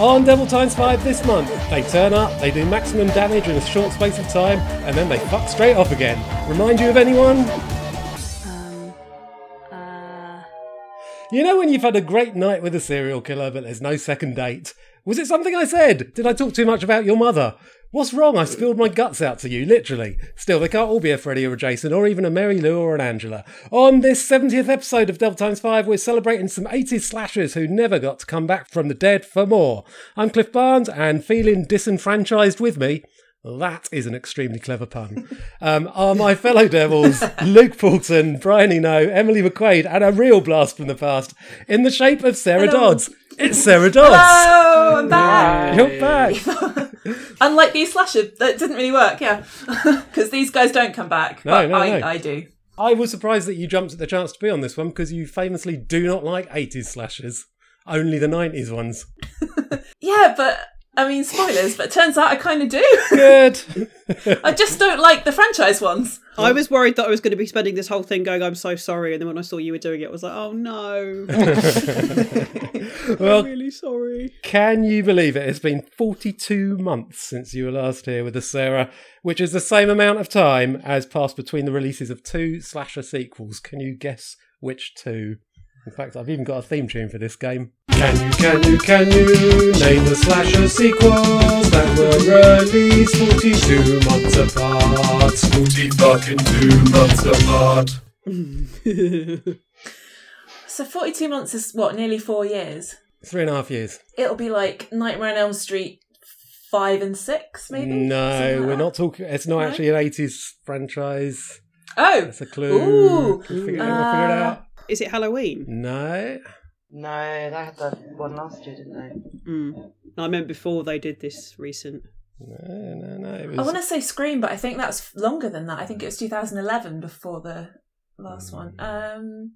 On Devil Times 5 this month, they turn up, they do maximum damage in a short space of time, and then they fuck straight off again. Remind you of anyone? Um, uh, You know when you've had a great night with a serial killer, but there's no second date? Was it something I said? Did I talk too much about your mother? What's wrong? I spilled my guts out to you, literally. Still, they can't all be a Freddy or a Jason, or even a Mary Lou or an Angela. On this 70th episode of Devil Times 5, we're celebrating some 80s slashers who never got to come back from the dead for more. I'm Cliff Barnes, and feeling disenfranchised with me, that is an extremely clever pun. Um, are my fellow devils Luke Poulton, Brian Eno, Emily McQuaid, and a real blast from the past in the shape of Sarah Hello. Dodds. It's Sarah Dodds. Hello, I'm back. You're back. Unlike these slasher, that didn't really work, yeah. Because these guys don't come back. No, but no, I, no. I do. I was surprised that you jumped at the chance to be on this one because you famously do not like 80s slashers, only the 90s ones. Yeah, but I mean, spoilers, but it turns out I kind of do. Good. I just don't like the franchise ones. I was worried that I was going to be spending this whole thing going, I'm so sorry. And then when I saw you were doing it, I was like, oh no. well, I'm really sorry. can you believe it? It's been 42 months since you were last here with us, Sarah, which is the same amount of time as passed between the releases of two slasher sequels. Can you guess which two? In fact, I've even got a theme tune for this game. Can you, can you, can you name the slasher sequels that were released 42 months apart? 40 fucking two months apart. So 42 months is what, nearly four years? Three and a half years. It'll be like Nightmare on Elm Street 5 and 6, maybe? No, like we're not talking. It's not No? actually an 80s franchise. Oh! That's a clue. Ooh. We'll figure, it- we'll figure it Uh, out. Is it Halloween? No. No, they had that one last year, didn't they? Mm. I meant before they did this recent. No, no, no. It was, I want to say Scream, but I think that's longer than that. I think it was 2011 before the last one. Um,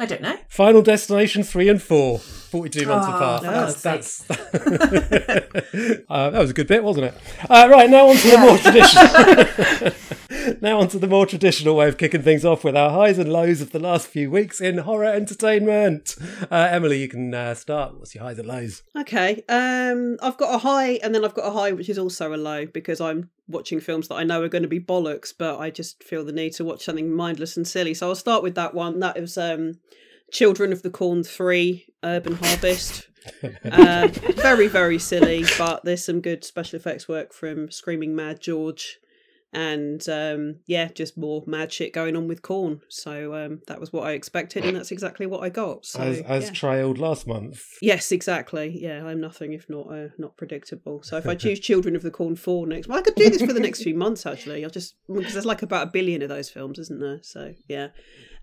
I don't know. Final Destination 3 and 4, 42 months Oh, apart. for That's, that's uh, that was a good bit, wasn't it? Uh, right, now on to the more traditional. now on to the more traditional way of kicking things off with our highs and lows of the last few weeks in horror entertainment. Uh, Emily, you can uh, start. What's your highs and lows? Okay. Um, I've got a high and then I've got a high which is also a low because I'm watching films that I know are going to be bollocks, but I just feel the need to watch something mindless and silly. So I'll start with that one. That was um, Children of the Corn 3 Urban Harvest. uh, very, very silly, but there's some good special effects work from Screaming Mad George. And um, yeah, just more mad shit going on with corn. So um, that was what I expected, and that's exactly what I got. So, as as yeah. trailed last month. Yes, exactly. Yeah, I'm nothing if not uh, not predictable. So if I choose Children of the Corn four next, well, I could do this for the next few months actually. I'll just because there's like about a billion of those films, isn't there? So yeah.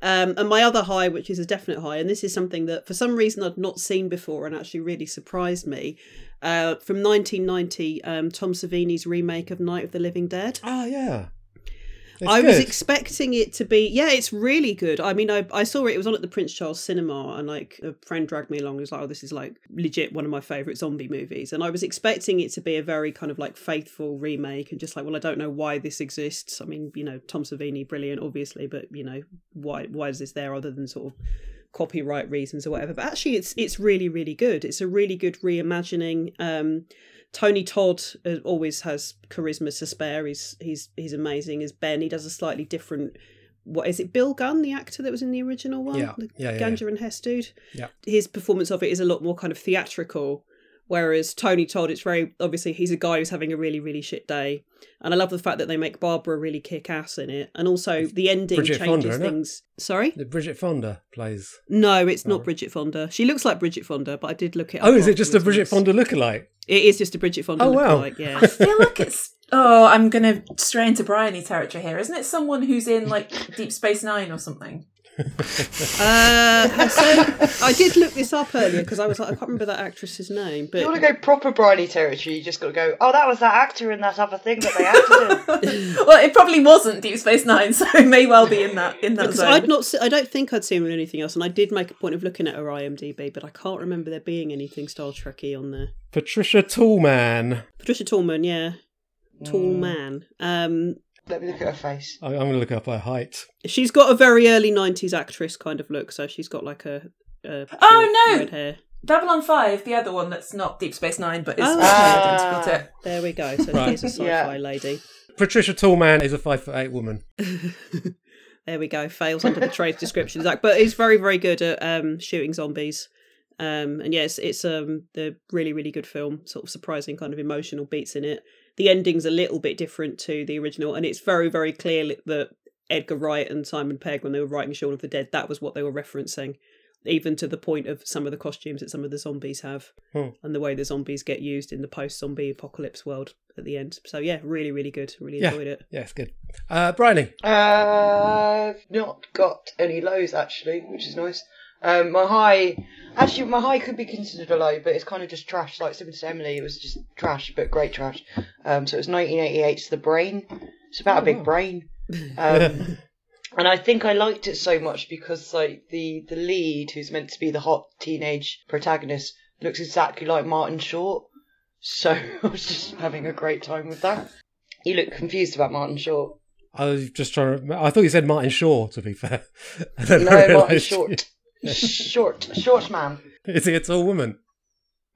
Um, and my other high, which is a definite high, and this is something that for some reason I'd not seen before and actually really surprised me. Uh, from 1990, um, Tom Savini's remake of Night of the Living Dead. Ah, yeah. It's I was expecting it to be yeah, it's really good. I mean, I I saw it. It was on at the Prince Charles Cinema, and like a friend dragged me along. He was like, "Oh, this is like legit one of my favorite zombie movies." And I was expecting it to be a very kind of like faithful remake, and just like, well, I don't know why this exists. I mean, you know, Tom Savini, brilliant, obviously, but you know, why why is this there other than sort of copyright reasons or whatever? But actually, it's it's really really good. It's a really good reimagining. Um, Tony Todd uh, always has charisma to spare. He's he's he's amazing as Ben. He does a slightly different. What is it? Bill Gunn, the actor that was in the original one, Yeah, the yeah, yeah, Ganja and Hess dude. Yeah. his performance of it is a lot more kind of theatrical. Whereas Tony Todd, it's very obviously he's a guy who's having a really really shit day, and I love the fact that they make Barbara really kick ass in it, and also the ending Bridget changes isn't it? things. Sorry, Bridget Fonda plays. no, it's not Bridget Fonda. She looks like Bridget Fonda, but I did look it up. Oh, is it just a Bridget and it's- Fonda lookalike? It is just a Bridget Fonda. Oh, wow. lookalike, yeah. I feel like it's. Oh, I'm going to stray into Bryony territory here. Isn't it someone who's in like Deep Space Nine or something? Uh, so I did look this up earlier because I was like, I can't remember that actress's name, But You want but to go proper Bryony territory, you just got to go, oh, that was that actor in that other thing that they acted in. well, it probably wasn't Deep Space Nine, so it may well be in that in that because zone. I'd not, se- I don't think I'd seen her in anything else, and I did make a point of looking at her IMDb, but I can't remember there being anything Star Trekky on there. Patricia Toolman. Patricia Tallman, yeah, tall Mm. man. Um, Let me look at her face. I- I'm going to look up her height. she's got a very early '90s actress kind of look, so she's got like a, a Oh, no! red hair. Babylon 5, the other one that's not Deep Space Nine, but is Oh. identical to it. There we go. So Right. here's a sci-fi Yeah. lady. Patricia Tallman is a five foot eight woman. There we go. Fails under the trade description, Zach, but he's very, very good at um, shooting zombies. Um, and yes, it's um, the really, really good film. Sort of surprising, kind of emotional beats in it. The ending's a little bit different to the original, and it's very, very clear that Edgar Wright and Simon Pegg, when they were writing Shaun of the Dead, that was what they were referencing. Even to the point of some of the costumes that some of the zombies have, Hmm. and the way the zombies get used in the post-zombie apocalypse world at the end. So yeah, really, really good. Really Yeah. enjoyed it. Yeah, it's good. Uh, Bryony. Uh, I've not got any lows actually, which is nice. Um, my high, actually, my high could be considered a low, but it's kind of just trash. Like similar to Emily, it was just trash, but great trash. Um, so it was 1988's The Brain. It's about a big brain. Um, and I think I liked it so much because like the the lead, who's meant to be the hot teenage protagonist, looks exactly like Martin Short. So I was just having a great time with that. You look confused about Martin Short. I was just trying to. I thought you said Martin Shaw. To be fair, And then I No, Martin Short. Short, short man. Is he a tall woman?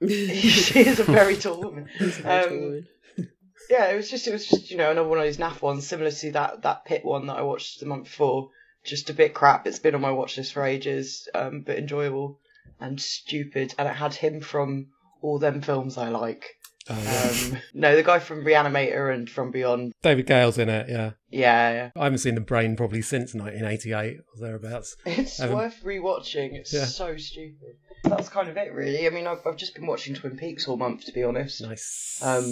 she is a very tall woman. Very tall Um, woman. yeah, it was just, it was just, you know, another one of those naff ones, similar to that that pit one that I watched the month before. Just a bit crap. It's been on my watch list for ages, um, but enjoyable and stupid. And it had him from all them films I like. Oh, yeah. Um, no, the guy from Reanimator and From Beyond. David Gale's in it. Yeah, Yeah, yeah. I haven't seen The Brain probably since 1988 or thereabouts. It's worth rewatching. It's Yeah. so stupid. That's kind of it, really. I mean, I've, I've just been watching Twin Peaks all month, to be honest, Nice. um,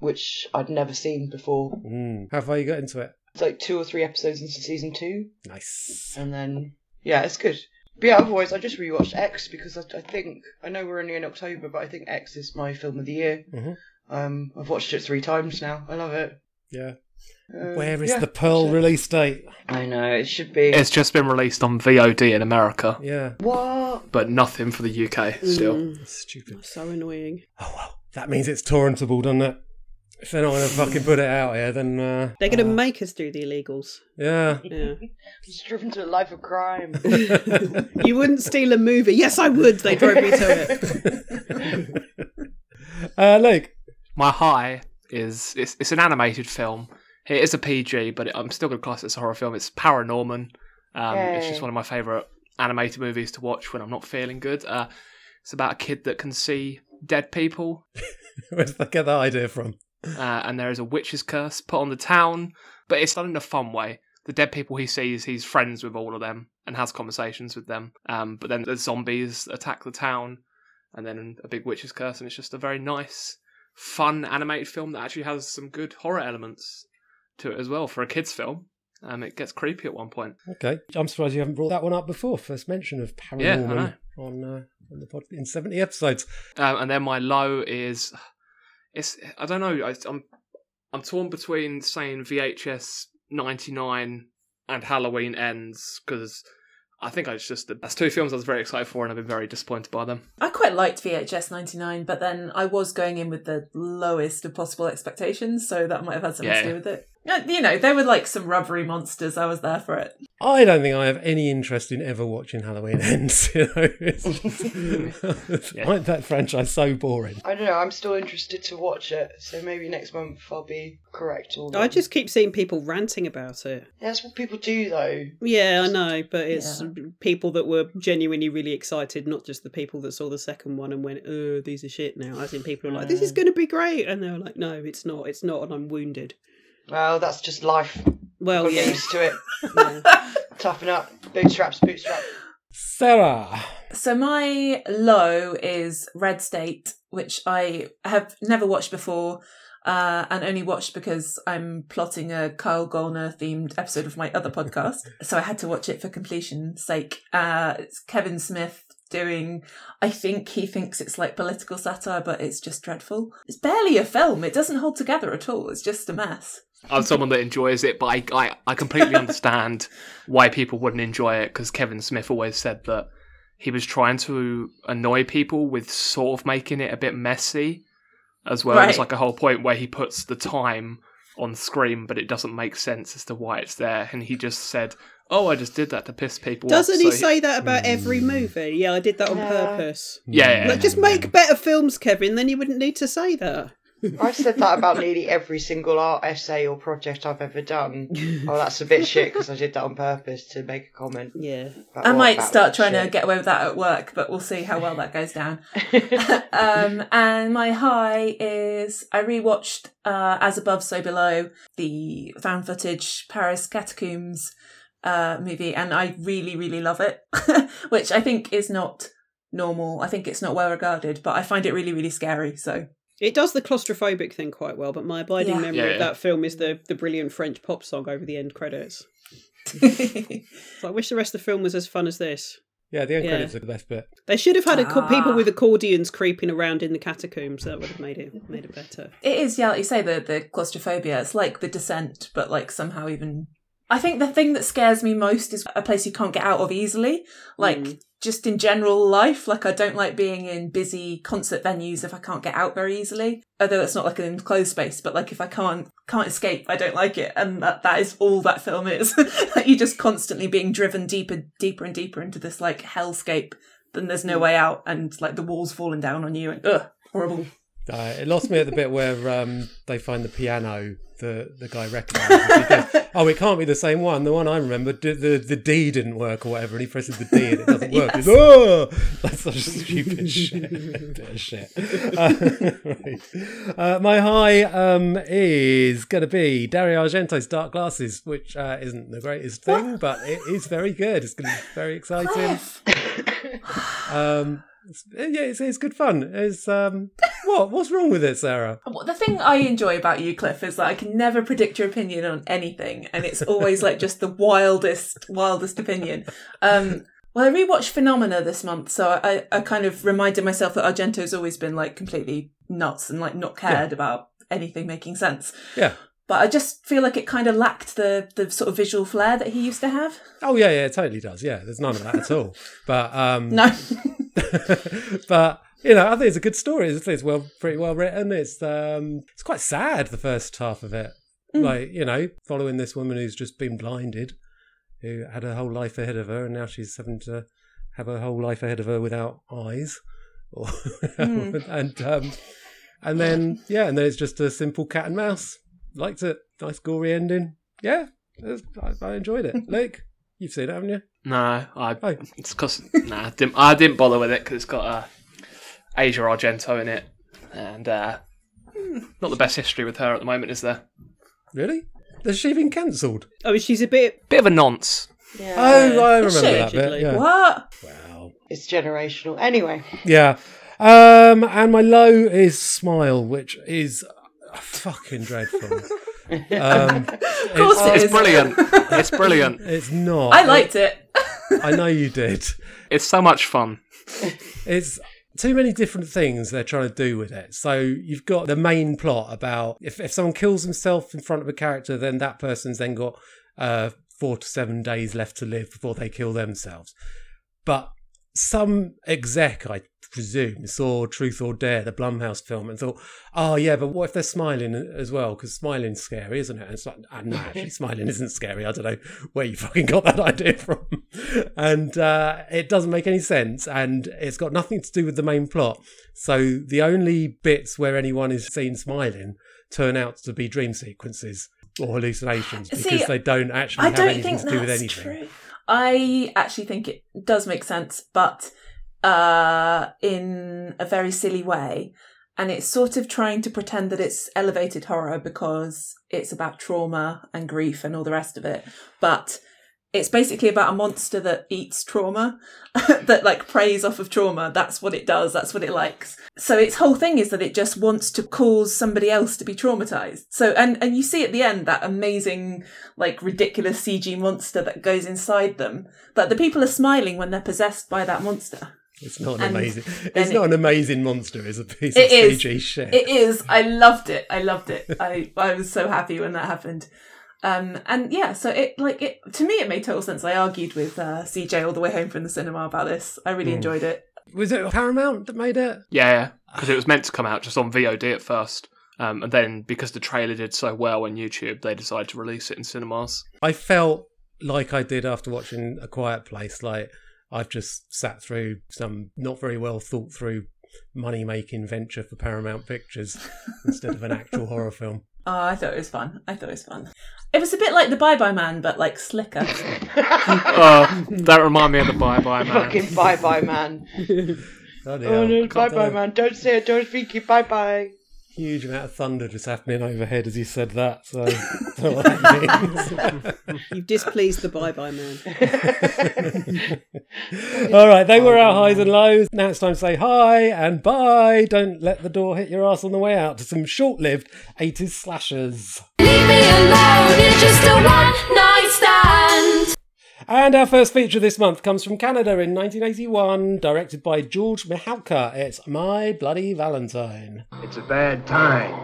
which I'd never seen before. Mm. How far you got into it? It's like two or three episodes into season two, Nice. and then yeah, it's good. But yeah, otherwise, I just rewatched X because I, I think I know we're only in October, but I think X is my film of the year. Mhm. Um, I've watched it three times now. I love it. Yeah. Uh, Where is yeah, the Pearl that's release date? I know it should be. It's just been released on VOD in America, Yeah. what? but nothing for the UK still. Mm, Stupid. so annoying. Oh well, that means it's torrentable, doesn't it? If they're not going to fucking put it out here, then uh, They're going to uh, make us do the illegals. yeah. Yeah. It's driven to a life of crime. you wouldn't steal a movie. Yes, I would. They drove me to it. uh, Luke. My high is it's, it's an animated film. It is a PG, but it, I'm still going to class it as a horror film. It's Paranorman. Um, it's just one of my favourite animated movies to watch when I'm not feeling good. Uh, it's about a kid that can see dead people, Where did they get that idea from? Uh, and there is a witch's curse put on the town, but it's done in a fun way. The dead people he sees, he's friends with all of them and has conversations with them. Um, but then the zombies attack the town, and then a big witch's curse, and it's just a very nice, fun animated film that actually has some good horror elements to it as well for a kids' film. Um, it gets creepy at one point. Okay, I'm surprised you haven't brought that one up before. First mention of ParaNorman know. on uh, on the pod in 70 episodes. Um, and then my low is, it's I don't know. I, I'm I'm torn between saying VHS '99 and Halloween Ends because I think I just that's two films I was very excited for and I've been very disappointed by them. I quite liked VHS 99, but then I was going in with the lowest of possible expectations, so that might have had something Yeah. to do with it. Uh, You know, there were like some rubbery monsters. I was there for it. I don't think I have any interest in ever watching Halloween Ends. You know, it's, I find that franchise so boring. I don't know. I'm still interested to watch it, so maybe next month I'll be correct. Or I just keep seeing people ranting about it. that's what people do, though. Yeah, I know, but it's Yeah. people that were genuinely really excited, not just the people that saw the second one and went, "Oh, these are shit now." As in, people are like, "This is going to be great," and they were like, "No, it's not. It's not," and I'm wounded. Well, that's just life. Well, Got yeah, used to it. yeah. Toughen up. Bootstraps, bootstraps. Sarah. So my low is Red State, which I have never watched before. Uh, and only watched because I'm plotting a Kyle Gallner themed episode of my other podcast. So I had to watch it for completion's sake. Uh, it's Kevin Smith doing, I think he thinks it's like political satire, but it's just dreadful. It's barely a film. It doesn't hold together at all. It's just a mess. I'm someone that enjoys it, but I I, I completely understand why people wouldn't enjoy it because Kevin Smith always said that he was trying to annoy people with sort of making it a bit messy, as well Right. as like a whole point where he puts the time on screen, but it doesn't make sense as to why it's there. And he just said, Oh, I just did that to piss people Doesn't off. he so say that about every hmm. movie? Yeah, I did that on Yeah. purpose. Yeah, yeah. Like, just hmm. make better films, Kevin. Then you wouldn't need to say that. I've said that about nearly every single art essay or project I've ever done. Oh, that's a bit shit because I did that on purpose to make a comment. Yeah. I might start was trying to get away with that at work, but we'll see how well that goes down. um, and my high is I rewatched uh, As Above, So Below, the found footage Paris catacombs uh, movie, and I really, really love it, which I think is not normal. I think it's not well regarded, but I find it really, really scary. So It does the claustrophobic thing quite well, but my abiding Yeah. memory Yeah, of that film is the, the brilliant French pop song over the end credits. So I wish the rest of the film was as fun as this. Yeah, the end Yeah. credits are the best bit. They should have had a co- people Ah. with accordions creeping around in the catacombs. That would have made it made it better. It is, yeah, like you say, the, the claustrophobia. It's like the descent, but like somehow even. I think the thing that scares me most is a place you can't get out of easily. Like, Mm. Just in general life. Like, I don't like being in busy concert venues if I can't get out very easily. Although it's not like an enclosed space, but like if I can't can't escape, I don't like it. And that, that is all that film is. like, you're just constantly being driven deeper, deeper and deeper into this like hellscape. Then there's no hmm. way out, and like the walls falling down on you, and ugh, horrible. Uh, it lost me at the bit where um, they find the piano. The the guy recognises. Goes, oh, it can't be the same one. The one I remember, d- the the D didn't work or whatever, and he presses the D and it doesn't work. He's, oh, that's such a stupid shit. bit of shit. Uh, right. uh, my high um, is going to be Dario Argento's Dark Glasses, which uh, isn't the greatest thing, but it is very good. It's going to be very exciting. Um, it's, yeah, it's, it's good fun. It's um, what? What's wrong with it, Sarah? The thing I enjoy about you, Cliff, is that I can never predict your opinion on anything, and it's always like just the wildest, wildest opinion. Um, well, I rewatched Phenomena this month, so I, I kind of reminded myself that Argento's always been like completely nuts and like not cared about anything making sense. Yeah. But I just feel like it kind of lacked the the sort of visual flair that he used to have. Oh yeah, yeah, it totally does. Yeah, there's none of that at all. But um, No, but you know, I think it's a good story. It's, it's well, pretty well written. It's um, it's quite sad the first half of it. Like you know, following this woman who's just been blinded, who had her whole life ahead of her, and now she's having to have her whole life ahead of her without eyes, or and um, and then yeah, and then it's just a simple cat and mouse. Liked it. Nice gory ending. Yeah, it's- I, I enjoyed it. Luke, you've seen it, haven't you? No, I. Oh. It's because nah, I didn't, I didn't bother with it because it's got uh, Asia Argento in it, and uh, not the best history with her at the moment, is there? Really? Has she been cancelled? I mean, she's a bit. Bit of a nonce. Yeah, Oh, I remember that bit. Allegedly. Yeah. what? Wow. it's generational. Anyway, Yeah. Um, and my low is Smile, which is fucking dreadful. um, Of course it's, it It's brilliant. it's brilliant. it's not. I liked it. I know you did. It's so much fun. It's too many different things they're trying to do with it. So you've got the main plot about if, if someone kills himself in front of a character, then that person's then got uh, four to seven days left to live before they kill themselves. But some exec, I presume, saw Truth or Dare, the Blumhouse film, and thought, oh, yeah, but what if they're smiling as well? Because smiling's scary, isn't it? And it's like, ah, no, actually, smiling isn't scary. I don't know where you fucking got that idea from. and uh, it doesn't make any sense, and it's got nothing to do with the main plot. So the only bits where anyone is seen smiling turn out to be dream sequences or hallucinations because See, they don't actually I have don't anything think to do with that's anything. true. I actually think it does make sense, but uh, in a very silly way. And it's sort of trying to pretend that it's elevated horror because it's about trauma and grief and all the rest of it. But it's basically about a monster that eats trauma, that like preys off of trauma. That's what it does. That's what it likes. So its whole thing is that it just wants to cause somebody else to be traumatized. So and and you see at the end that amazing like ridiculous CG monster that goes inside them. But the people are smiling when they're possessed by that monster. It's not an And amazing. It's not it- an amazing monster. It's a piece It of is. CG shit. It is. I loved it. I loved it. I I was so happy when that happened. Um and yeah, so it like it to me it made total sense. I argued with uh, CJ all the way home from the cinema about this. I really enjoyed it. Was it Paramount that made it? Yeah, because it was meant to come out just on VOD at first. Um, and then because the trailer did so well on YouTube, they decided to release it in cinemas. I felt like I did after watching A Quiet Place. Like I've just sat through some not very well thought through money making venture for Paramount Pictures instead of an actual horror film. Oh, I thought it was fun. I thought it was fun. It was a bit like the Bye Bye Man, but like slicker. Oh, that remind me of the Bye Bye Man. Fucking bye bye man. Bloody Oh no, bye bye man. Don't say it, don't speak it, bye bye. Huge amount of thunder just happening overhead as you said that. So I what that means. You've displeased the bye bye man. All right, they were our highs and lows. Now it's time to say hi and bye. Don't let the door hit your ass on the way out to some short-lived 80s slashers. Leave me alone, it's just a one night stand. And our first feature this month comes from Canada in 1981, directed by George Mihalka. It's My Bloody Valentine. It's a bad time.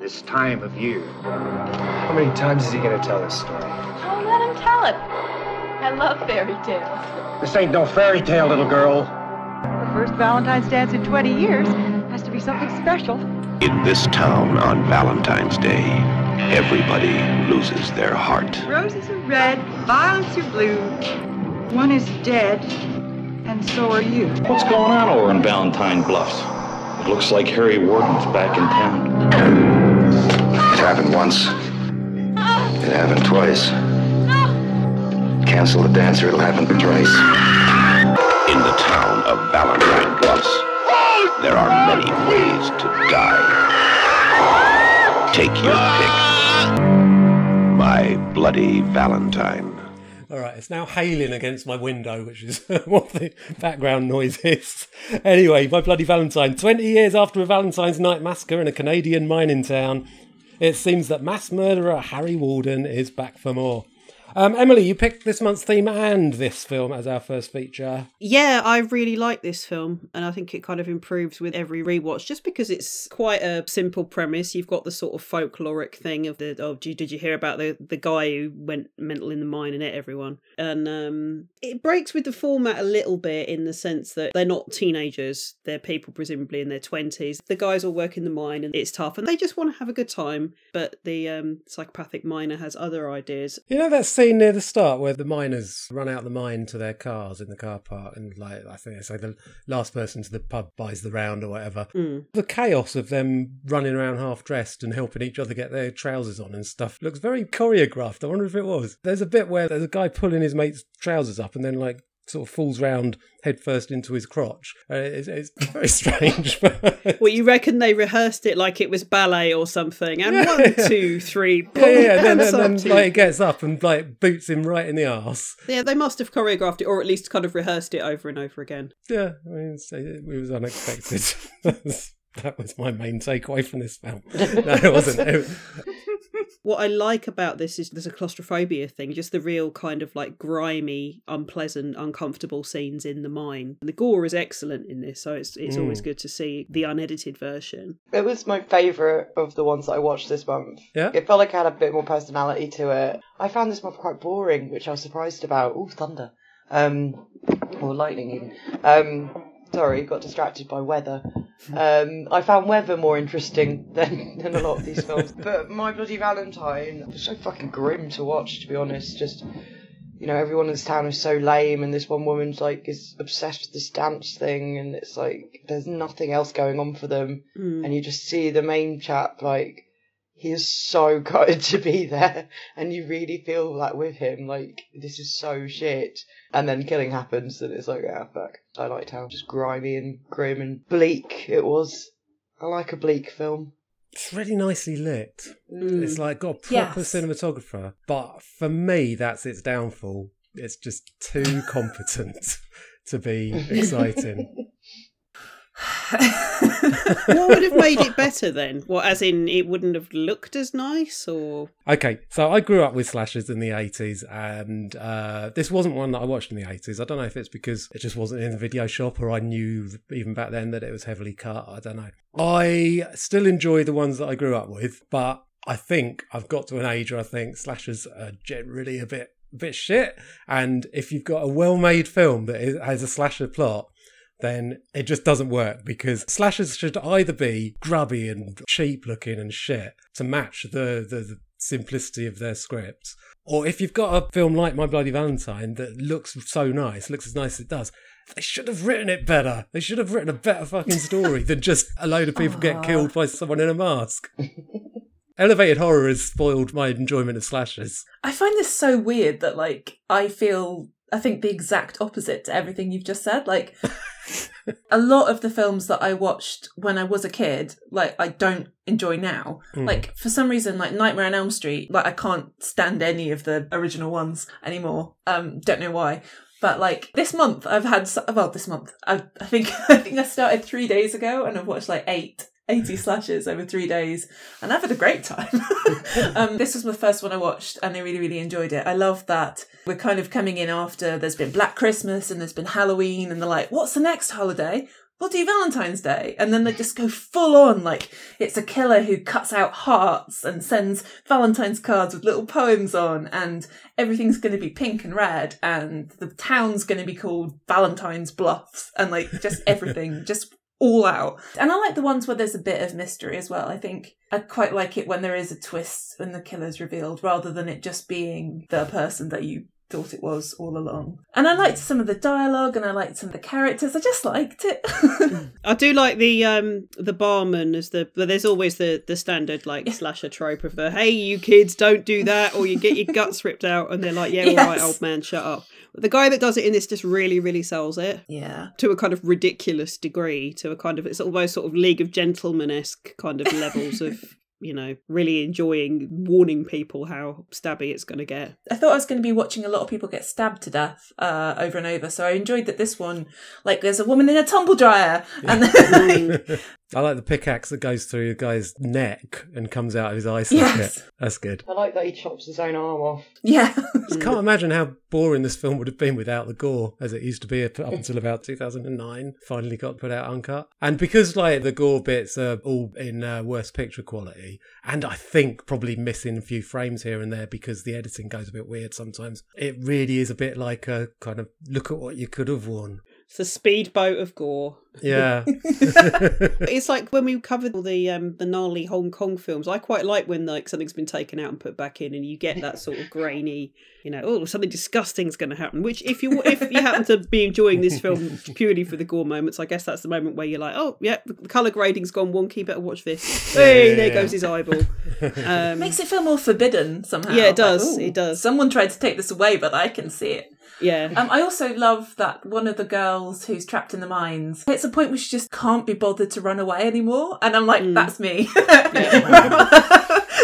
This time of year. How many times is he gonna tell this story? Oh, let him tell it. I love fairy tales. This ain't no fairy tale, little girl. The first Valentine's dance in 20 years has to be something special. In this town on Valentine's Day, everybody loses their heart. Roses are red, violets are blue. One is dead, and so are you. What's going on over in Valentine Bluffs? It looks like Harry Warden's back in town. It happened once. It happened twice. Cancel the dance or it'll happen twice. In the town of Valentine Bluffs, there are many ways to die. Take your pick. My Bloody Valentine. All right, it's now hailing against my window, which is what the background noise is. Anyway, My Bloody Valentine. 20 years after a Valentine's Night massacre in a Canadian mining town, it seems that mass murderer Harry Warden is back for more. Um, Emily, you picked this month's theme and this film as our first feature. Yeah, I really like this film, and I think it kind of improves with every rewatch, just because it's quite a simple premise. You've got the sort of folkloric thing of the oh, did you, did you hear about the the guy who went mental in the mine and ate everyone? And um, it breaks with the format a little bit in the sense that they're not teenagers; they're people presumably in their twenties. The guys all work in the mine, and it's tough, and they just want to have a good time. But the um, psychopathic miner has other ideas. You know that scene near the start where the miners run out the mine to their cars in the car park, and like I think it's like the last person to the pub buys the round or whatever. Mm. The chaos of them running around half dressed and helping each other get their trousers on and stuff looks very choreographed. I wonder if it was. There's a bit where there's a guy pulling his mate's trousers up and then like sort of falls round headfirst into his crotch. Uh, it's, it's very strange. but- Well, you reckon they rehearsed it like it was ballet or something? And Yeah, one, yeah. two, three, yeah, yeah, yeah. And then, then like gets up and like boots him right in the arse. Yeah, they must have choreographed it, or at least kind of rehearsed it over and over again. Yeah, I mean, it was unexpected. that was my main takeaway from this film. No, it wasn't. It- What I like about this is there's a claustrophobia thing, just the real kind of like grimy, unpleasant, uncomfortable scenes in the mine. And the gore is excellent in this, so it's it's always Mm. good to see the unedited version. It was my favourite of the ones that I watched this month. Yeah? It felt like it had a bit more personality to it. I found this month quite boring, which I was surprised about. Ooh, thunder. Um, or lightning even. Um, sorry, got distracted by weather. Um, I found weather more interesting than, than a lot of these films. But My Bloody Valentine was so fucking grim to watch, to be honest. Just, you know, everyone in this town is so lame, and this one woman's like is obsessed with this dance thing, and it's like there's nothing else going on for them Mm. and you just see the main chap like he is so gutted to be there and you really feel like with him like this is so shit and then killing happens and it's like ah fuck i liked how just grimy and grim and bleak it was i like a bleak film It's really nicely lit. Mm. It's like got a proper Yes. cinematographer. But for me, that's its downfall. It's just too competent to be exciting. what would have made it better then? What, as in, it wouldn't have looked as nice, or Okay, so I grew up with slashers in the 80s, and uh, this wasn't one that I watched in the 80s. I don't know if it's because it just wasn't in the video shop, or I knew even back then that it was heavily cut. I don't know. I still enjoy the ones that I grew up with, but I think I've got to an age where I think slashers are generally a bit, bit shit. And if you've got a well-made film that has a slasher plot, then it just doesn't work because slashers should either be grubby and cheap looking and shit to match the, the, the simplicity of their scripts. Or if you've got a film like My Bloody Valentine that looks so nice, looks as nice as it does, they should have written it better. They should have written a better fucking story than just a load of people get killed by someone in a mask. Elevated horror has spoiled my enjoyment of slashers. I find this so weird that like I feel I think the exact opposite to everything you've just said. Like a lot of the films that I watched when I was a kid, like I don't enjoy now. Mm. Like for some reason, like Nightmare on Elm Street, like I can't stand any of the original ones anymore. Um, don't know why. But like this month, I've had well, this month I, I think I think I started three days ago, and I've watched like eight 80 slashes over three days and I've had a great time. um, this was my first one I watched and I really, really enjoyed it. I love that we're kind of coming in after there's been Black Christmas and there's been Halloween and they're like, what's the next holiday? We'll do Valentine's Day. And then they just go full on like it's a killer who cuts out hearts and sends Valentine's cards with little poems on and everything's going to be pink and red and the town's going to be called Valentine's Bluffs and like just everything just all out. And I like the ones where there's a bit of mystery as well. I think I quite like it when there is a twist when the killer's revealed rather than it just being the person that you thought it was all along. And I liked some of the dialogue and I liked some of the characters. I just liked it. I do like the um the barman as the but there's always the the standard like slasher trope of the hey you kids don't do that or you get your guts ripped out and they're like yeah all right old man shut up. The guy that does it in this just really really sells it yeah. to a kind of ridiculous degree to a kind of it's almost sort of League of Gentlemen esque kind of levels of you know really enjoying warning people how stabby it's going to get. I thought I was going to be watching a lot of people get stabbed to death uh, over and over. So I enjoyed that this one, like, there's a woman in a tumble dryer, and then, like, I like the pickaxe that goes through the guy's neck and comes out of his eye socket. Yes. That's good. I like that he chops his own arm off. yeah, Just can't imagine how boring this film would have been without the gore, as it used to be up up until about 2009. Finally got put out uncut, and because like the gore bits are all in uh, worst picture quality, and I think probably missing a few frames here and there because the editing goes a bit weird sometimes. It really is a bit like a kind of look at what you could have worn. It's a speedboat of gore. Yeah. it's like when we covered all the um the gnarly Hong Kong films. I quite like when like something's been taken out and put back in, and you get that sort of grainy, you know, oh something disgusting's going to happen. Which if you if you happen to be enjoying this film purely for the gore moments, I guess that's the moment where you're like, oh yeah, the color grading's gone wonky. Better watch this. Hey, yeah, there yeah. goes his eyeball. Um, makes it feel more forbidden somehow. Yeah, it does, Like, it does. Someone tried to take this away, but I can see it. Yeah. Um, I also love that one of the girls who's trapped in the mines hits a point where she just can't be bothered to run away anymore, and I'm like, Mm. that's me.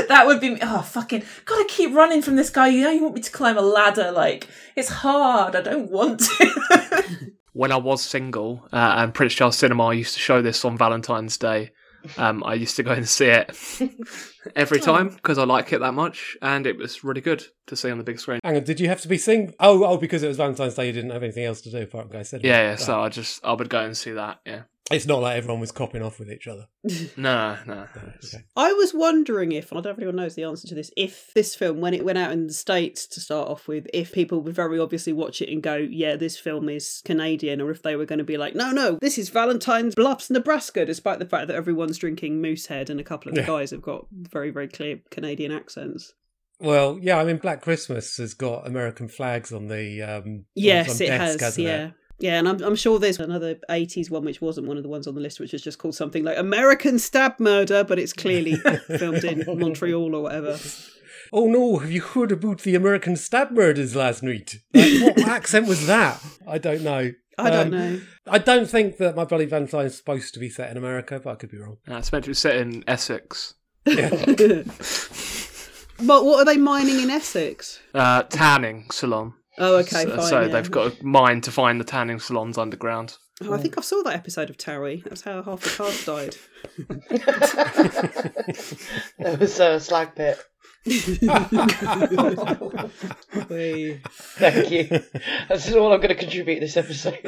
that would be me. Oh, fucking gotta keep running from this guy. You know, you want me to climb a ladder? Like it's hard. I don't want to. when I was single uh, and Prince Charles Cinema used to show this on Valentine's Day, um, I used to go and see it every time because I like it that much, and it was really good to see on the big screen. Hang on, did you have to be sing? Oh, oh, because it was Valentine's Day, you didn't have anything else to do apart from go cinema. Yeah, yeah. So I just I would go and see that. Yeah. It's not like everyone was copping off with each other. No, no. Okay. I was wondering if, and I don't know if anyone knows the answer to this, if this film, when it went out in the States to start off with, if people would very obviously watch it and go, yeah, this film is Canadian, or if they were going to be like, no, no, this is Valentine's Bluffs, Nebraska, despite the fact that everyone's drinking Moosehead and a couple of the Yeah. guys have got very, very clear Canadian accents. Well, yeah, I mean, Black Christmas has got American flags on the um, on Yes, some it desk, has, hasn't yeah. It? Yeah, and I'm, I'm sure there's another 80s one which wasn't one of the ones on the list, which is just called something like American Stab Murder, but it's clearly filmed in Montreal or whatever. Oh no, have you heard about the American stab murders last night? Like, what accent was that? I don't know. I don't Um, know. I don't think that My Bloody Valentine is supposed to be set in America, but I could be wrong. Uh, it's meant to be set in Essex. But what are they mining in Essex? Uh, tanning salon. Oh, okay, So, fine. so yeah. they've got a mine to find the tanning salons underground. Oh, I think I saw that episode of Towie. That's how half the cast died. There was a slag pit. Thank you. That's all I'm going to contribute this episode.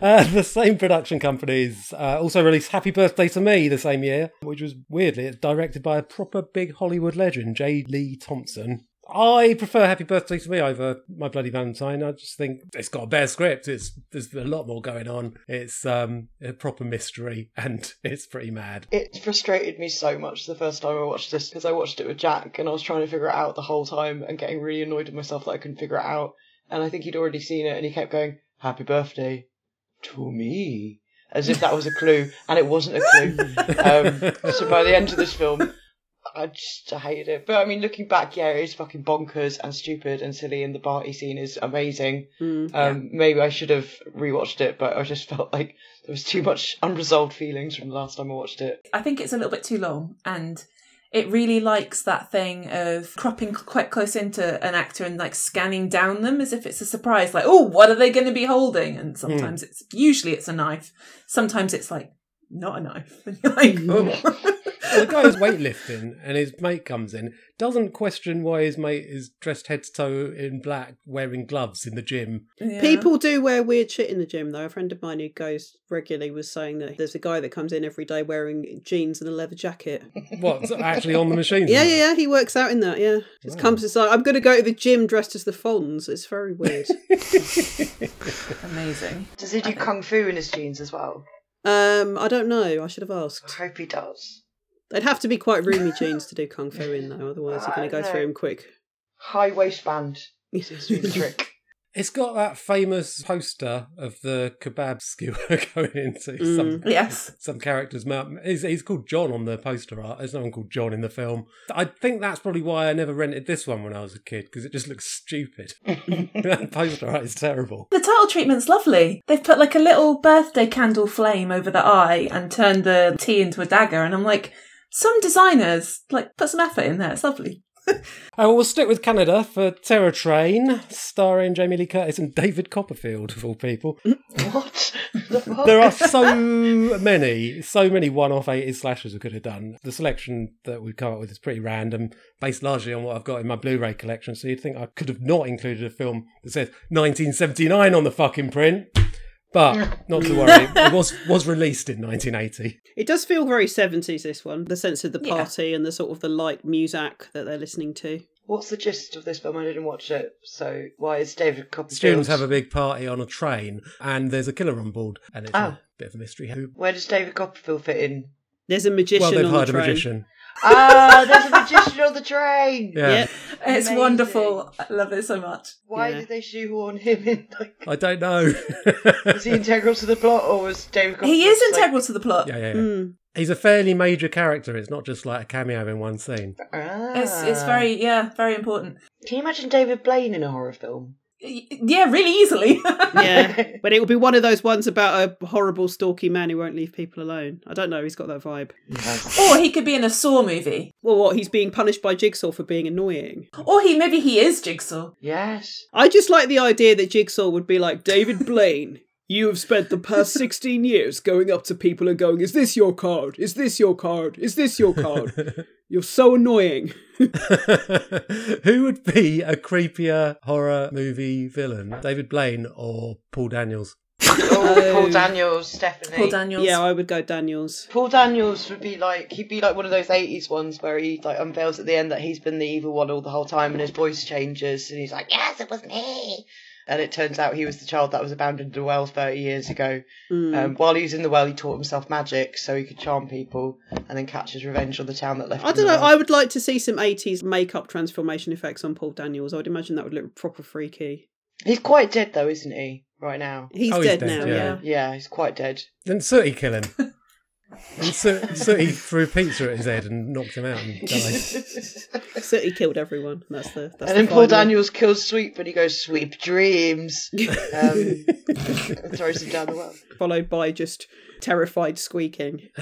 Uh, the same production companies uh, also released Happy Birthday to Me the same year, which was weirdly directed by a proper big Hollywood legend, J. Lee Thompson. I prefer Happy Birthday to Me over My Bloody Valentine. I just think it's got a bare script. It's there's a lot more going on. It's um a proper mystery and it's pretty mad. It frustrated me so much the first time I watched this because I watched it with Jack and I was trying to figure it out the whole time and getting really annoyed with myself that I couldn't figure it out. And I think he'd already seen it and he kept going, Happy birthday to me. As if that was a clue, and it wasn't a clue. Um, so by the end of this film, I just hated it. But I mean, looking back, yeah, it is fucking bonkers and stupid and silly, and the party scene is amazing. Mm. Um, Maybe I should have rewatched it, but I just felt like there was too much unresolved feelings from the last time I watched it. I think it's a little bit too long and it really likes that thing of cropping quite close into an actor and like scanning down them as if it's a surprise like oh what are they going to be holding and sometimes it's usually it's a knife sometimes it's like not a knife and you're like oh. Well, the guy is weightlifting and his mate comes in, doesn't question why his mate is dressed head to toe in black, wearing gloves in the gym. Yeah. People do wear weird shit in the gym, though. A friend of mine who goes regularly was saying that there's a guy that comes in every day wearing jeans and a leather jacket. What, actually on the machine? Yeah, yeah, yeah. He works out in that. Yeah, just Wow. comes. It's like I'm going to go to the gym dressed as the Fonz. It's very weird. amazing Does he do kung fu in his jeans as well? um, I don't know. I should have asked. I hope he does. They'd have to be quite roomy jeans to do kung fu in, though. Otherwise, you're going to go through them quick. High waistband seems to be the trick. It's got that famous poster of the kebab skewer going into Mm. some yes some character's mouth. He's, he's called John on the poster art. There's no one called John in the film. I think that's probably why I never rented this one when I was a kid because it just looks stupid. that poster art is terrible. the title treatment's lovely they've put like a little birthday candle flame over the eye and turned the T into a dagger and I'm like some designers like put some effort in there it's lovely Uh, we'll stick with Canada for Terror Train, starring Jamie Lee Curtis and David Copperfield, of all people. what? The there are so many, so many one-off 80s slashers we could have done. The selection that we've come up with is pretty random, based largely on what I've got in my Blu-ray collection. So you'd think I could have not included a film that says 1979 on the fucking print, but not to worry, it was was released in 1980. It does feel very 70s, this one. The sense of the Yeah. party and the sort of the light music that they're listening to. What's the gist of this film? I didn't watch it, so why is David Copperfield? Students have a big party on a train, and there's a killer on board, and it's Oh. a ah. bit of a mystery. Who? Where does David Copperfield fit in? There's a magician Well, they've on the hired a train. magician. Ah, there's a magician on the train. Yeah. Yeah. it's Amazing. wonderful I love it so much Why Yeah. did they shoehorn him in? Like, I don't know. was he integral to the plot, or was David? Copperfield he is just like- integral to the plot Yeah, yeah, yeah. Mm. He's a fairly major character. It's not just like a cameo in one scene. Ah. It's it's very yeah very important. Can you imagine David Blaine in a horror film? Y- Yeah, really easily. Yeah, but it will be one of those ones about a horrible, stalky man who won't leave people alone. I don't know. He's got that vibe. or he could be in a Saw movie. Well, what? He's being punished by Jigsaw for being annoying. Or he maybe he is Jigsaw. Yes. I just like the idea that Jigsaw would be like David Blaine. You have spent the past 16 years going up to people and going, Is this your card? Is this your card? Is this your card? You're so annoying. Who would be a creepier horror movie villain? David Blaine or Paul Daniels? Oh, Paul um, Daniels, definitely. Paul Daniels. Yeah, I would go Daniels. Paul Daniels would be like he'd be like one of those eighties ones where he like unveils at the end that he's been the evil one all the whole time and his voice changes and he's like, Yes, it was me and it turns out he was the child that was abandoned in a well thirty years ago. Mm. Um, while he was in the well he taught himself magic so he could charm people and then catch his revenge on the town that left I him don't know. alone. I would like to see some 80s makeup transformation effects on Paul Daniels. I would imagine that would look proper freaky. He's quite dead though, isn't he? Right now. He's, Oh, he's dead, dead, now, yeah. yeah. Yeah, he's quite dead. Then certainly kill him. And So- Sooty threw pizza at his head and knocked him out and died. So he killed everyone. That's the. That's and then Paul final. Daniels kills Sweep and he goes, Sweep dreams um, and throws him down the well. Followed by just terrified squeaking.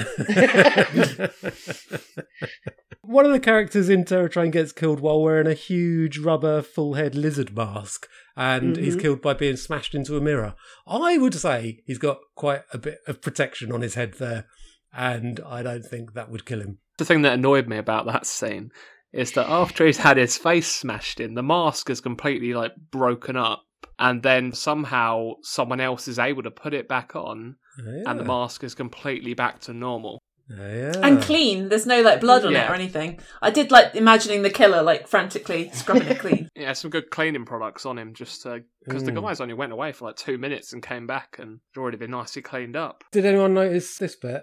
One of the characters in Terror Train gets killed while wearing a huge rubber full head lizard mask, and he's Mhm. killed by being smashed into a mirror. I would say he's got quite a bit of protection on his head there, and I don't think that would kill him. The thing that annoyed me about that scene is that after he's had his face smashed in, the mask is completely like broken up, and then somehow someone else is able to put it back on, and the mask is completely back to normal. yeah. and clean. There's no like blood on it or anything. I did like imagining the killer like frantically scrubbing it clean. Yeah, some good cleaning products on him, just because the Mm. guys only went away for like two minutes and came back and had already been nicely cleaned up. Did anyone notice this bit?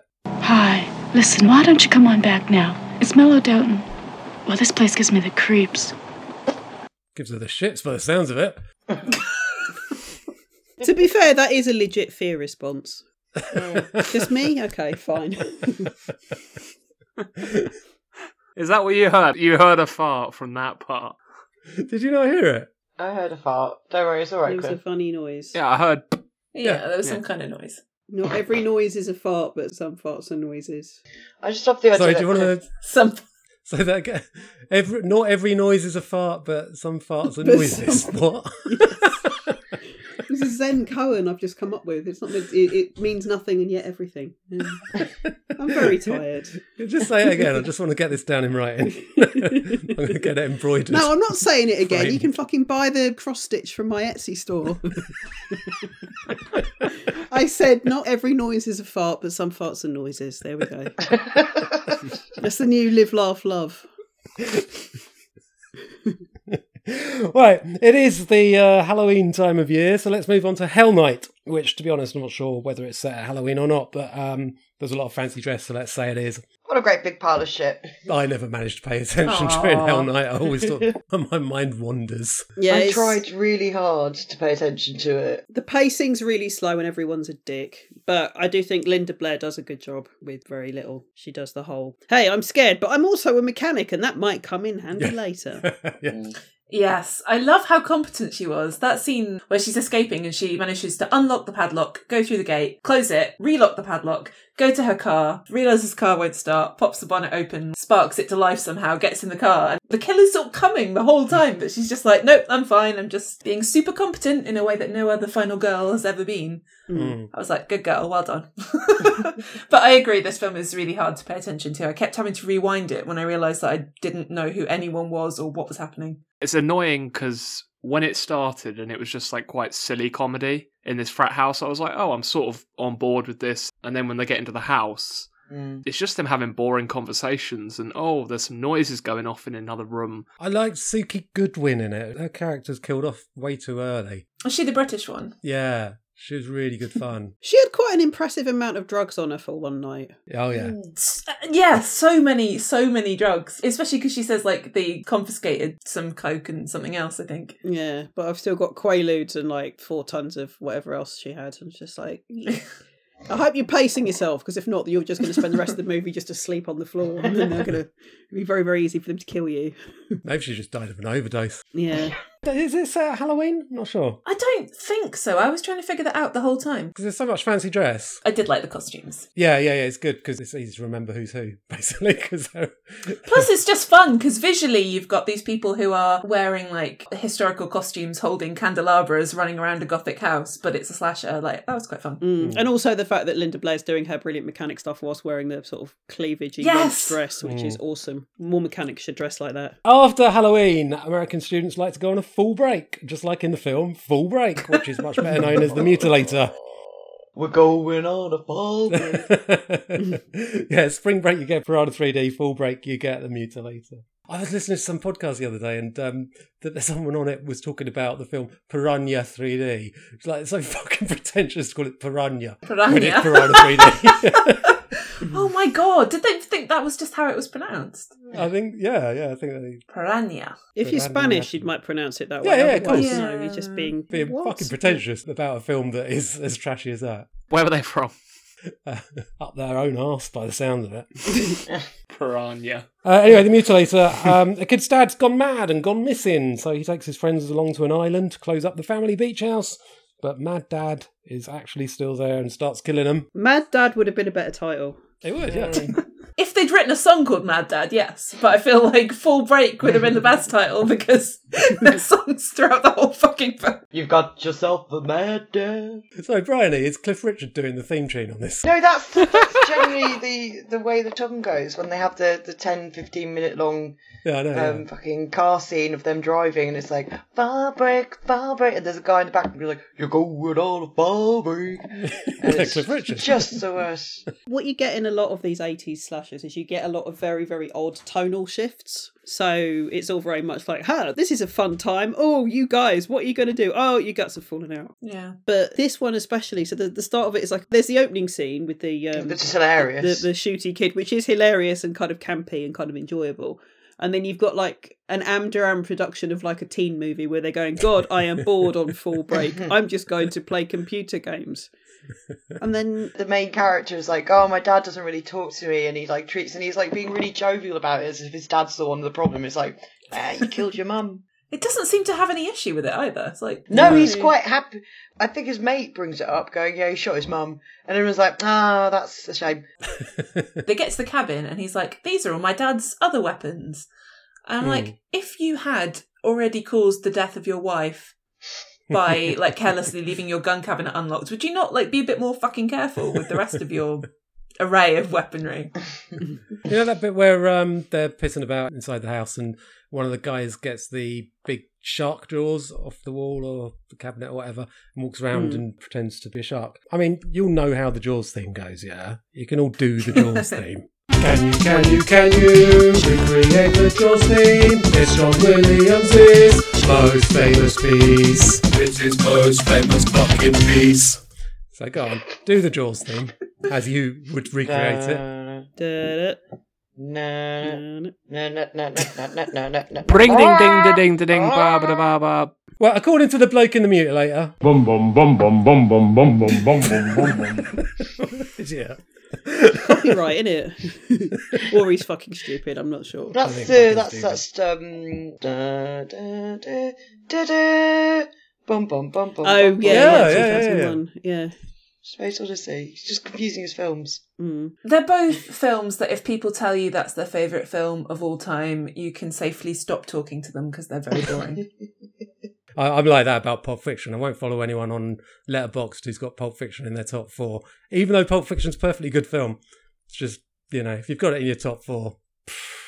Hi. Listen, why don't you come on back now? It's Mellow Doton. Well, this place gives me the creeps. Gives her the shits by the sounds of it. to be fair, that is a legit fear response. Just me? Okay, fine. Is that what you heard? You heard a fart from that part. Did you not hear it? I heard a fart. Don't worry, it's alright, it was a funny noise. Yeah, I heard. Yeah, there was Yeah. some kind of noise. Not every noise is a fart, but some farts are noises. I just love the idea Sorry, do you want to Some say that again? Every, not every noise is a fart, but some farts are noises. some- What? This is Zen koan I've just come up with. It's not. It, it means nothing and yet everything. Yeah. I'm very tired. Just say it again. I just want to get this down in writing. I'm going to get it embroidered. No, I'm not saying it again. You can fucking buy the cross stitch from my Etsy store. I said not every noise is a fart, but some farts are noises. There we go. That's the new live, laugh, love. right, it is the uh, Halloween time of year, so let's move on to Hell Night, which, to be honest, I'm not sure whether it's set at Halloween or not, but um, there's a lot of fancy dress, so let's say it is. What a great big pile of shit. I never managed to pay attention Aw. during Hell Night. I always thought my mind wanders. Yeah, I it's- tried really hard to pay attention to it. The pacing's really slow and everyone's a dick. But I do think Linda Blair does a good job with very little. She does the whole, hey, I'm scared, but I'm also a mechanic, and that might come in handy later. yeah. Yes, I love how competent she was. That scene where she's escaping and she manages to unlock the padlock, go through the gate, close it, relock the padlock, go to her car, realizes the car won't start, pops the bonnet open, sparks it to life somehow, gets in the car, and the killer's sort of coming the whole time, but she's just like, nope, I'm fine. I'm just being super competent in a way that no other final girl has ever been. Mm. I was like, good girl, well done. but I agree, this film is really hard to pay attention to. I kept having to rewind it when I realised that I didn't know who anyone was or what was happening. It's annoying because when it started and it was just like quite silly comedy in this frat house, I was like, oh, I'm sort of on board with this. And then when they get into the house, Mm. it's just them having boring conversations and oh, there's some noises going off in another room. I liked Suki Goodwin in it. Her character's killed off way too early. Is she the British one? Yeah, she was really good fun. she had quite an impressive amount of drugs on her for one night. Oh, yeah. Uh, Yeah, so many, so many drugs. Especially because she says like they confiscated some coke and something else. I think. Yeah, but I've still got Quaaludes and like four tons of whatever else she had. I'm just like, I hope you're pacing yourself because if not, you're just going to spend the rest of the movie just asleep on the floor, and then they're going to be very, very easy for them to kill you. Maybe she just died of an overdose. Yeah, Is this set at Halloween? Not sure. I don't think so. I was trying to figure that out the whole time. Because there's so much fancy dress. I did like the costumes. Yeah, yeah, yeah. It's good because it's easy to remember who's who, basically. Because Plus, it's just fun because visually you've got these people who are wearing like historical costumes, holding candelabras, running around a gothic house, but it's a slasher. Like that was quite fun. Mm. mm. and also the fact that Linda Blair's doing her brilliant mechanic stuff whilst wearing the sort of cleavagey Yes! dress, which is mm. awesome. More mechanics should dress like that. After Halloween, American students like to go on a fall break, just like in the film Fall Break, which is much better known as The Mutilator. We're going on a ball. Break. Yeah, spring break you get Piranha 3D, fall break you get The Mutilator. I was listening to some podcast the other day, and um, that there's someone on it was talking about the film Piranha 3D. It's like it's so fucking pretentious to call it Piranha. When it's Piranha. Piranha 3D. oh my god! Did they think that was just how it was pronounced? I think, yeah, yeah, I think they Piranha. If you're Spanish, you might pronounce it that Yeah, way. yeah, of Otherwise, course. no, you're just being being what? fucking pretentious about a film that is as trashy as that. Where were they from? Uh, up their own arse by the sound of it. Piranha. Uh, anyway, the mutilator. Um, a kid's dad's gone mad and gone missing, so he takes his friends along to an island to close up the family beach house. But Mad Dad is actually still there and starts killing them. Mad Dad would have been a better title. It would, yeah. If they'd written a song called Mad Dad, yes, but I feel like Fall Break would have been the best title because there's songs throughout the whole fucking film. You've got yourself a mad dad. So, Bryony, is Cliff Richard doing the theme tune on this? No, that's, that's generally the, the way the tongue goes when they have the, the 10, 15 minute long Yeah, I know. um, fucking car scene of them driving, and it's like, far break, far break, and there's a guy in the back, and he's like, you're going on a far break. It's Cliff Richard. just the worst. What you get in a lot of these 80s slashers is you get a lot of very, very odd tonal shifts. So it's all very much like, huh, this is a fun time. Oh, you guys, what are you going to do? Oh, your guts have fallen out. Yeah. But this one especially, so the, the start of it is like, there's the opening scene with the... Um, Which is hilarious. The, the shooty kid, which is hilarious and kind of campy and kind of enjoyable. And then you've got like an Amduram production of like a teen movie where they're going, God, I am bored on fall break. I'm just going to play computer games. And then the main character is like, oh, my dad doesn't really talk to me, and he like treats, and he's like being really jovial about it, as if his dad's the one with the problem. It's like, ah, you killed your mum. It doesn't seem to have any issue with it either. It's like No, he's quite happy. I think his mate brings it up, going, yeah, he shot his mum, and everyone's like, ah, that's a shame. they get to the cabin and he's like, "These are all my dad's other weapons." And I'm Hmm. like, if you had already caused the death of your wife by like carelessly leaving your gun cabinet unlocked, would you not like be a bit more fucking careful with the rest of your array of weaponry? You know that bit where um, they're pissing about inside the house and one of the guys gets the big shark jaws off the wall or the cabinet or whatever and walks around Hmm. and pretends to be a shark. I mean, you'll know how the Jaws theme goes, yeah? You can all do the Jaws theme. Can you, can you, can you recreate the Jaws theme? It's John Williams' most famous piece. It's his most famous fucking piece. So go on, do the Jaws theme as you would recreate it. Bring ding ding ding ding ding ba ba ba ba. Well, according to the bloke in the mutilator, Bum bum bum bum bum bum bum bum bum bum bum bum. yeah. Copyright, innit? or he's fucking stupid, I'm not sure. That's think the that's stupid. that's um da, da, da, da, da, bum bum bum bum. Oh, bum, yeah, Yeah, yeah, yeah, yeah, yeah. Yeah. Space Odyssey. He's just confusing his films. Mm. They're both films that if people tell you that's their favourite film of all time, you can safely stop talking to them because they're very boring. I, I'm like that about Pulp Fiction. I won't follow anyone on Letterboxd who's got Pulp Fiction in their top four, even though Pulp Fiction's a perfectly good film. It's just you know if you've got it in your top four,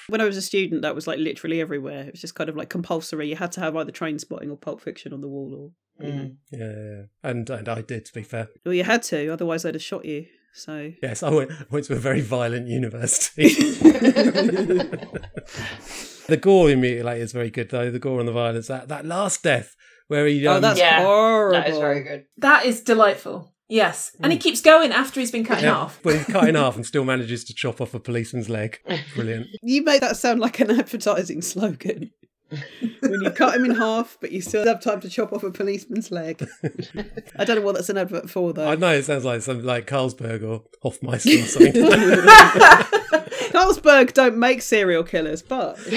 When I was a student, that was like literally everywhere. It was just kind of like compulsory. You had to have either Trainspotting or Pulp Fiction on the wall, or you mm. know. yeah, and and I did to be fair. Well, you had to, otherwise they'd have shot you. So Yes, I went went to a very violent university. the gore in Mutilator is very good though. The gore and the violence. That that last death where he um, oh, that's Yeah, horrible. That is very good. that is delightful. Yes. And he keeps going after he's been cut in half. when he's cut in half and still manages to chop off a policeman's leg. Brilliant. You made that sound like an advertising slogan. When you cut him in half, but you still have time to chop off a policeman's leg. I don't know what that's an advert for, though. I know it sounds like something like Carlsberg or Hofmeister or something. Carlsberg don't make serial killers, but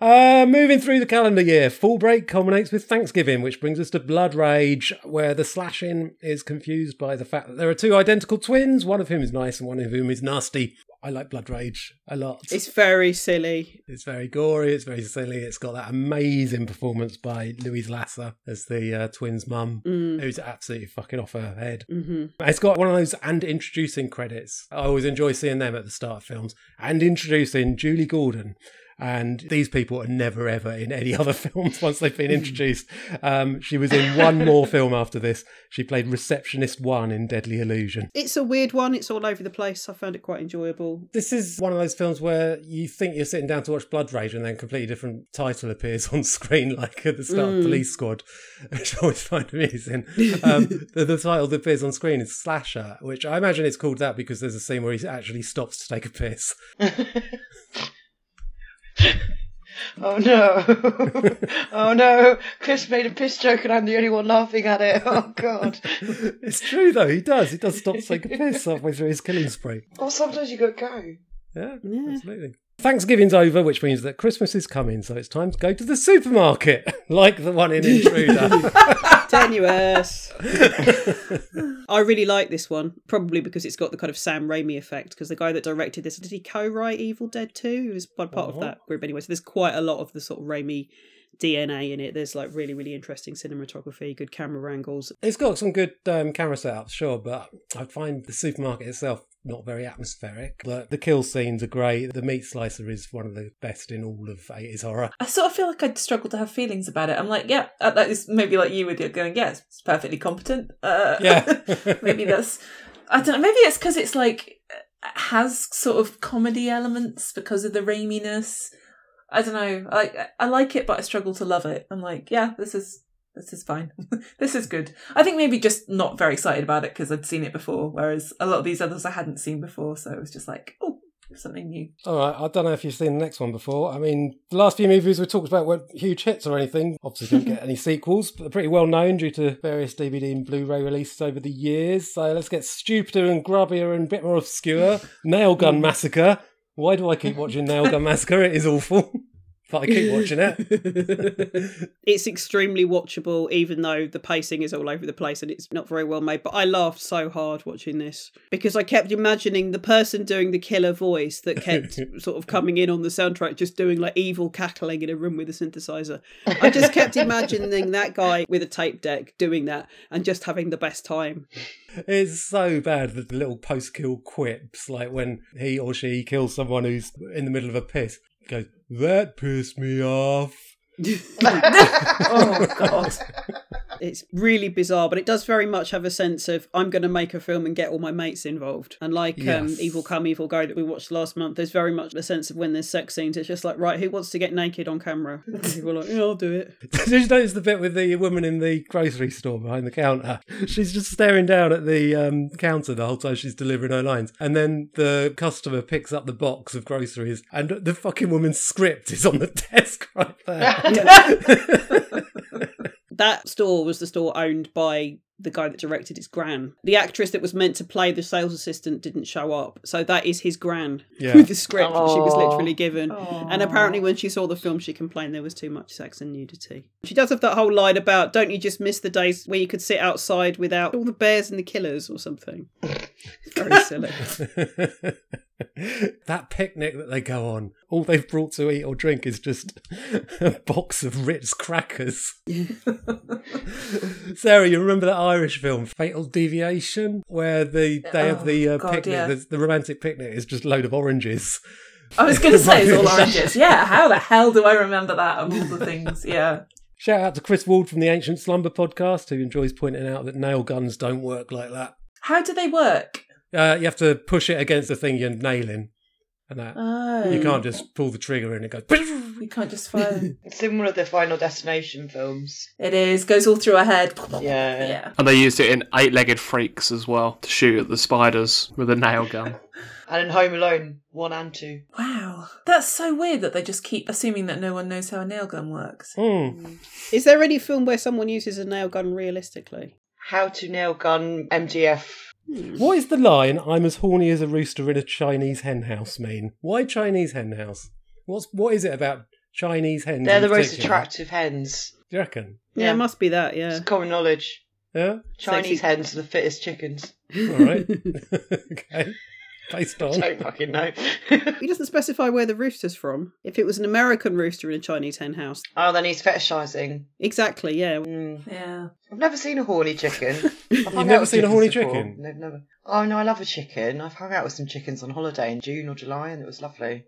Uh, moving through the calendar year, Fall Break culminates with Thanksgiving, which brings us to Blood Rage, where the slashing is confused by the fact that there are two identical twins, one of whom is nice and one of whom is nasty. I like Blood Rage a lot. it's very silly. It's very gory, it's very silly. It's got that amazing performance by Louise Lasser as the uh, twins' mum, who's absolutely fucking off her head. hmm It's got one of those and introducing credits. I always enjoy seeing them at the start of films. And introducing Julie Gordon. And these people are never ever in any other films once they've been introduced. Um, she was in one more film after this. She played Receptionist One in Deadly Illusion. It's a weird one. It's all over the place. I found it quite enjoyable. This is one of those films where you think you're sitting down to watch Blood Rage and then a completely different title appears on screen, like at the start of Police Squad, which I always find amusing. Um, the, the title that appears on screen is Slasher, which I imagine it's called that because there's a scene where he actually stops to take a piss. Oh no! oh no! Chris made a piss joke and I'm the only one laughing at it. Oh god! it's true though, he does. He does stop to take a piss halfway through his killing spree. Well, sometimes you gotta go. Yeah, Yeah. absolutely. Thanksgiving's over, which means that Christmas is coming, so it's time to go to the supermarket, like the one in Intruder. Tenuous. I really like this one, probably because it's got the kind of Sam Raimi effect. Because the guy that directed this, did he co-write Evil Dead 2? He was part part of Uh-huh. that group anyway. So there's quite a lot of the sort of Raimi DNA in it. There's like really, really interesting cinematography, good camera angles. It's got some good um, camera setups, sure, but I find the supermarket itself not very atmospheric. But the kill scenes are great. The meat slicer is one of the best in all of 80s horror. I sort of feel like I'd struggle to have feelings about it. I'm like, yeah, uh, that is maybe like you with your going, yes, it's perfectly competent. Uh, Yeah. maybe that's, I don't know, maybe it's because it's like, has sort of comedy elements because of the raiminess. I don't know. I I like it, but I struggle to love it. I'm like, yeah, this is this is fine. this is good. I think maybe just not very excited about it because I'd seen it before, whereas a lot of these others I hadn't seen before, so it was just like, oh, something new. All right, I don't know if you've seen the next one before. I mean, the last few movies we talked about weren't huge hits or anything. Obviously, didn't get any sequels, but they're pretty well known due to various DVD and Blu-ray releases over the years. So let's get stupider and grubbier and a bit more obscure. Nail Gun hmm. Massacre. Why do I keep watching Nail Gun Massacre? It is awful. But I keep watching it. It's extremely watchable, even though the pacing is all over the place and it's not very well made. But I laughed so hard watching this because I kept imagining the person doing the killer voice that kept sort of coming in on the soundtrack, just doing like evil cackling in a room with a synthesizer. I just kept imagining that guy with a tape deck doing that and just having the best time. It's so bad the little post-kill quips, like when he or she kills someone who's in the middle of a piss. Goes, that pissed me off. oh god. It's really bizarre, but it does very much have a sense of I'm going to make a film and get all my mates involved. And like um, Evil Come, Evil Go that we watched last month, there's very much a sense of when there's sex scenes, it's just like, right, who wants to get naked on camera? And people are like, yeah, I'll do it. Did you notice the bit with the woman in the grocery store behind the counter? She's just staring down at the um, counter the whole time she's delivering her lines. And then the customer picks up the box of groceries and the fucking woman's script is on the desk right there. That store was the store owned by the guy that directed his gran. The actress that was meant to play the sales assistant didn't show up, so that is his gran Yeah. with the script that she was literally given. And apparently, when she saw the film, she complained there was too much sex and nudity. She does have that whole line about, "Don't you just miss the days where you could sit outside without all the bears and the killers or something?" It's very silly. That picnic that they go on, all they've brought to eat or drink is just a box of Ritz crackers. Sarah, you remember that Irish film, Fatal Deviation, where the they have the uh, Oh, God, picnic, yeah. the, the romantic picnic is just a load of oranges. I was going to say it's all oranges. Yeah, how the hell do I remember that of all the things? Yeah. Shout out to Chris Ward from the Ancient Slumber podcast, who enjoys pointing out that nail guns don't work like that. How do they work? Uh, you have to push it against the thing you're nailing, and that Oh. you can't just pull the trigger and it goes. You can't just fire. It's similar to the Final Destination films. it is goes all through her head. Yeah. Yeah. And they used it in Eight Legged Freaks as well to shoot at the spiders with a nail gun. And in Home Alone, one and two. Wow, that's so weird that they just keep assuming that no one knows how a nail gun works. Hmm. Is there any film where someone uses a nail gun realistically? How to nail gun MGF. What is the line "I'm as horny as a rooster in a Chinese hen house" mean? Why Chinese hen house? What's what is it about Chinese hens? They're in the most attractive hens. Do you reckon? Yeah, it must be that. Yeah. It's common knowledge. Yeah. Chinese Sexy. hens are the fittest chickens. All right. okay. Based on. Don't fucking know. He doesn't specify where the rooster's from. If it was an American rooster in a Chinese hen house. oh, then he's fetishising. Exactly, yeah. Hmm. Yeah. I've never seen a horny chicken. I've never seen a horny before. chicken? No, never. Oh no, I love a chicken. I've hung out with some chickens on holiday in June or July, and it was lovely.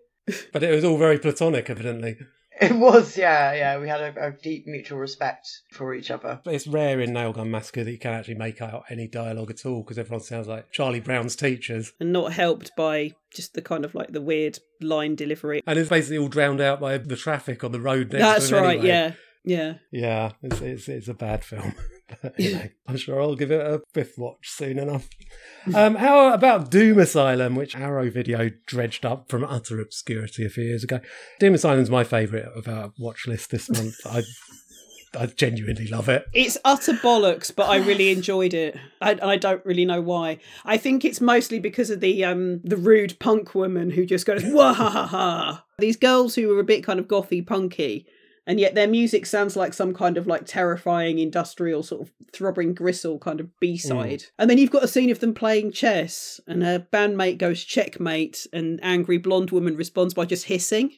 But it was all very platonic, evidently. It was, yeah, yeah. We had a, a deep mutual respect for each other. But it's rare in Nailgun Massacre that you can actually make out any dialogue at all because everyone sounds like Charlie Brown's teachers. And not helped by just the kind of like the weird line delivery. And it's basically all drowned out by the traffic on the road next That's to him right, anyway. yeah. Yeah. Yeah, it's, it's, it's a bad film. But I'm sure I'll give it a fifth watch soon enough. Um, how about Doom Asylum, which Arrow Video dredged up from utter obscurity a few years ago? Doom Asylum's my favourite of our watch list this month. I I genuinely love it. It's utter bollocks, but I really enjoyed it. I, I don't really know why. I think it's mostly because of the um the rude punk woman who just goes wah ha ha ha. These girls who were a bit kind of gothy punky and yet their music sounds like some kind of like terrifying industrial sort of throbbing gristle kind of b-side mm. and then you've got a scene of them playing chess and her bandmate goes checkmate and angry blonde woman responds by just hissing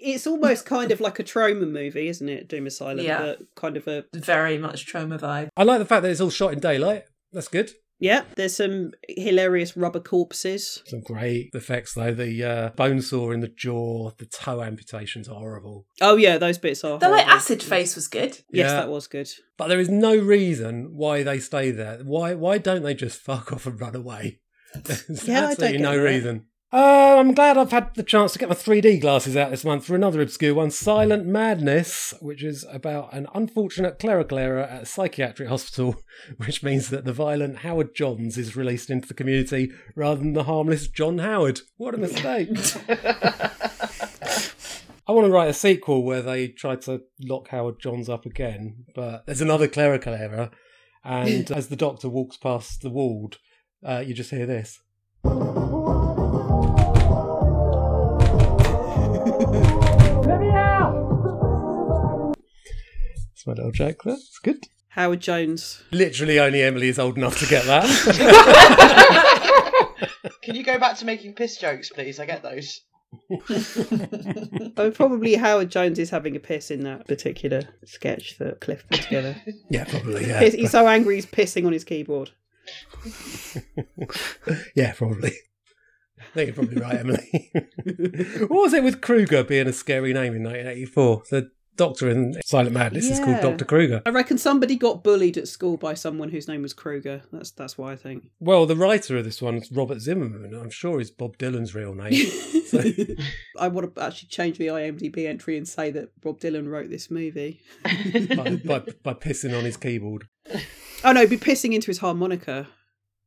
it's almost kind of like a trauma movie isn't it doom asylum Yeah. but kind of a Very much trauma vibe. I like the fact that it's all shot in daylight. That's good. Yeah there's some hilarious rubber corpses Some great effects though. The uh, bone saw in the jaw, the toe amputation's are horrible. oh yeah those bits are The like acid face was good. yes Yeah. that was good But there is no reason why they stay there. Why why don't they just fuck off and run away? There's Yeah, I don't absolutely get no that. reason. Uh, I'm glad I've had the chance to get my 3D glasses out this month for another obscure one, Silent Madness, which is about an unfortunate clerical error at a psychiatric hospital, which means that the violent Howard Johns is released into the community rather than the harmless John Howard. What a mistake. I want to write a sequel where they try to lock Howard Johns up again, but there's another clerical error, and as the doctor walks past the ward, uh, you just hear this. That's my little joke there. It's good. howard jones Literally, only Emily is old enough to get that. Can you go back to making piss jokes, please? I get those. Oh, probably Howard Jones is having a piss in that particular sketch that Cliff put together. yeah, probably. Yeah, He's, he's so angry he's pissing on his keyboard. yeah, probably. I think you're probably right, Emily. what was it with Kruger being a scary name in 1984? The doctor in Silent Madness is called Dr. Kruger. I reckon somebody got bullied at school by someone whose name was Kruger. That's that's why I think. Well, the writer of this one is Robert Zimmerman. I'm sure is Bob Dylan's real name. So, I want to actually change the IMDb entry and say that Bob Dylan wrote this movie. by, by, by pissing on his keyboard. Oh no, he'd be pissing into his harmonica.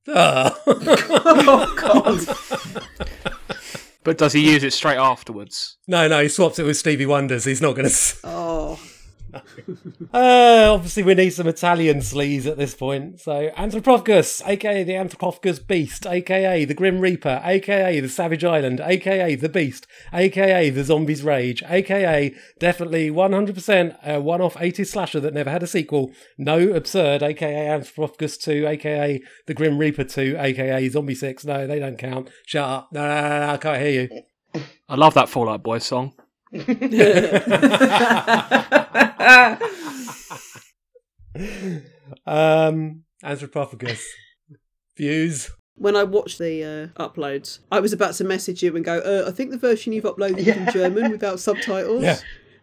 Ah. Oh god. But does he use it straight afterwards? no, no, he swaps it with Stevie Wonder's. He's not going to. Oh, Uh, obviously, we need some Italian sleaze at this point. So, Anthropophagus, aka the Anthropophagus Beast, aka the Grim Reaper, aka the Savage Island, aka the Beast, aka the Zombies Rage, aka definitely 100% a one off 80s slasher that never had a sequel. No absurd, aka Anthropophagus 2, aka the Grim Reaper 2, aka Zombie 6. No, they don't count. Shut up. No, no, no, no I can't hear you. I love that Fall Out Boy song. um, Anthropophagus. Views. when I watched the uh, uploads, I was about to message you and go, uh, "I think the version you've uploaded is in German without subtitles." Yeah.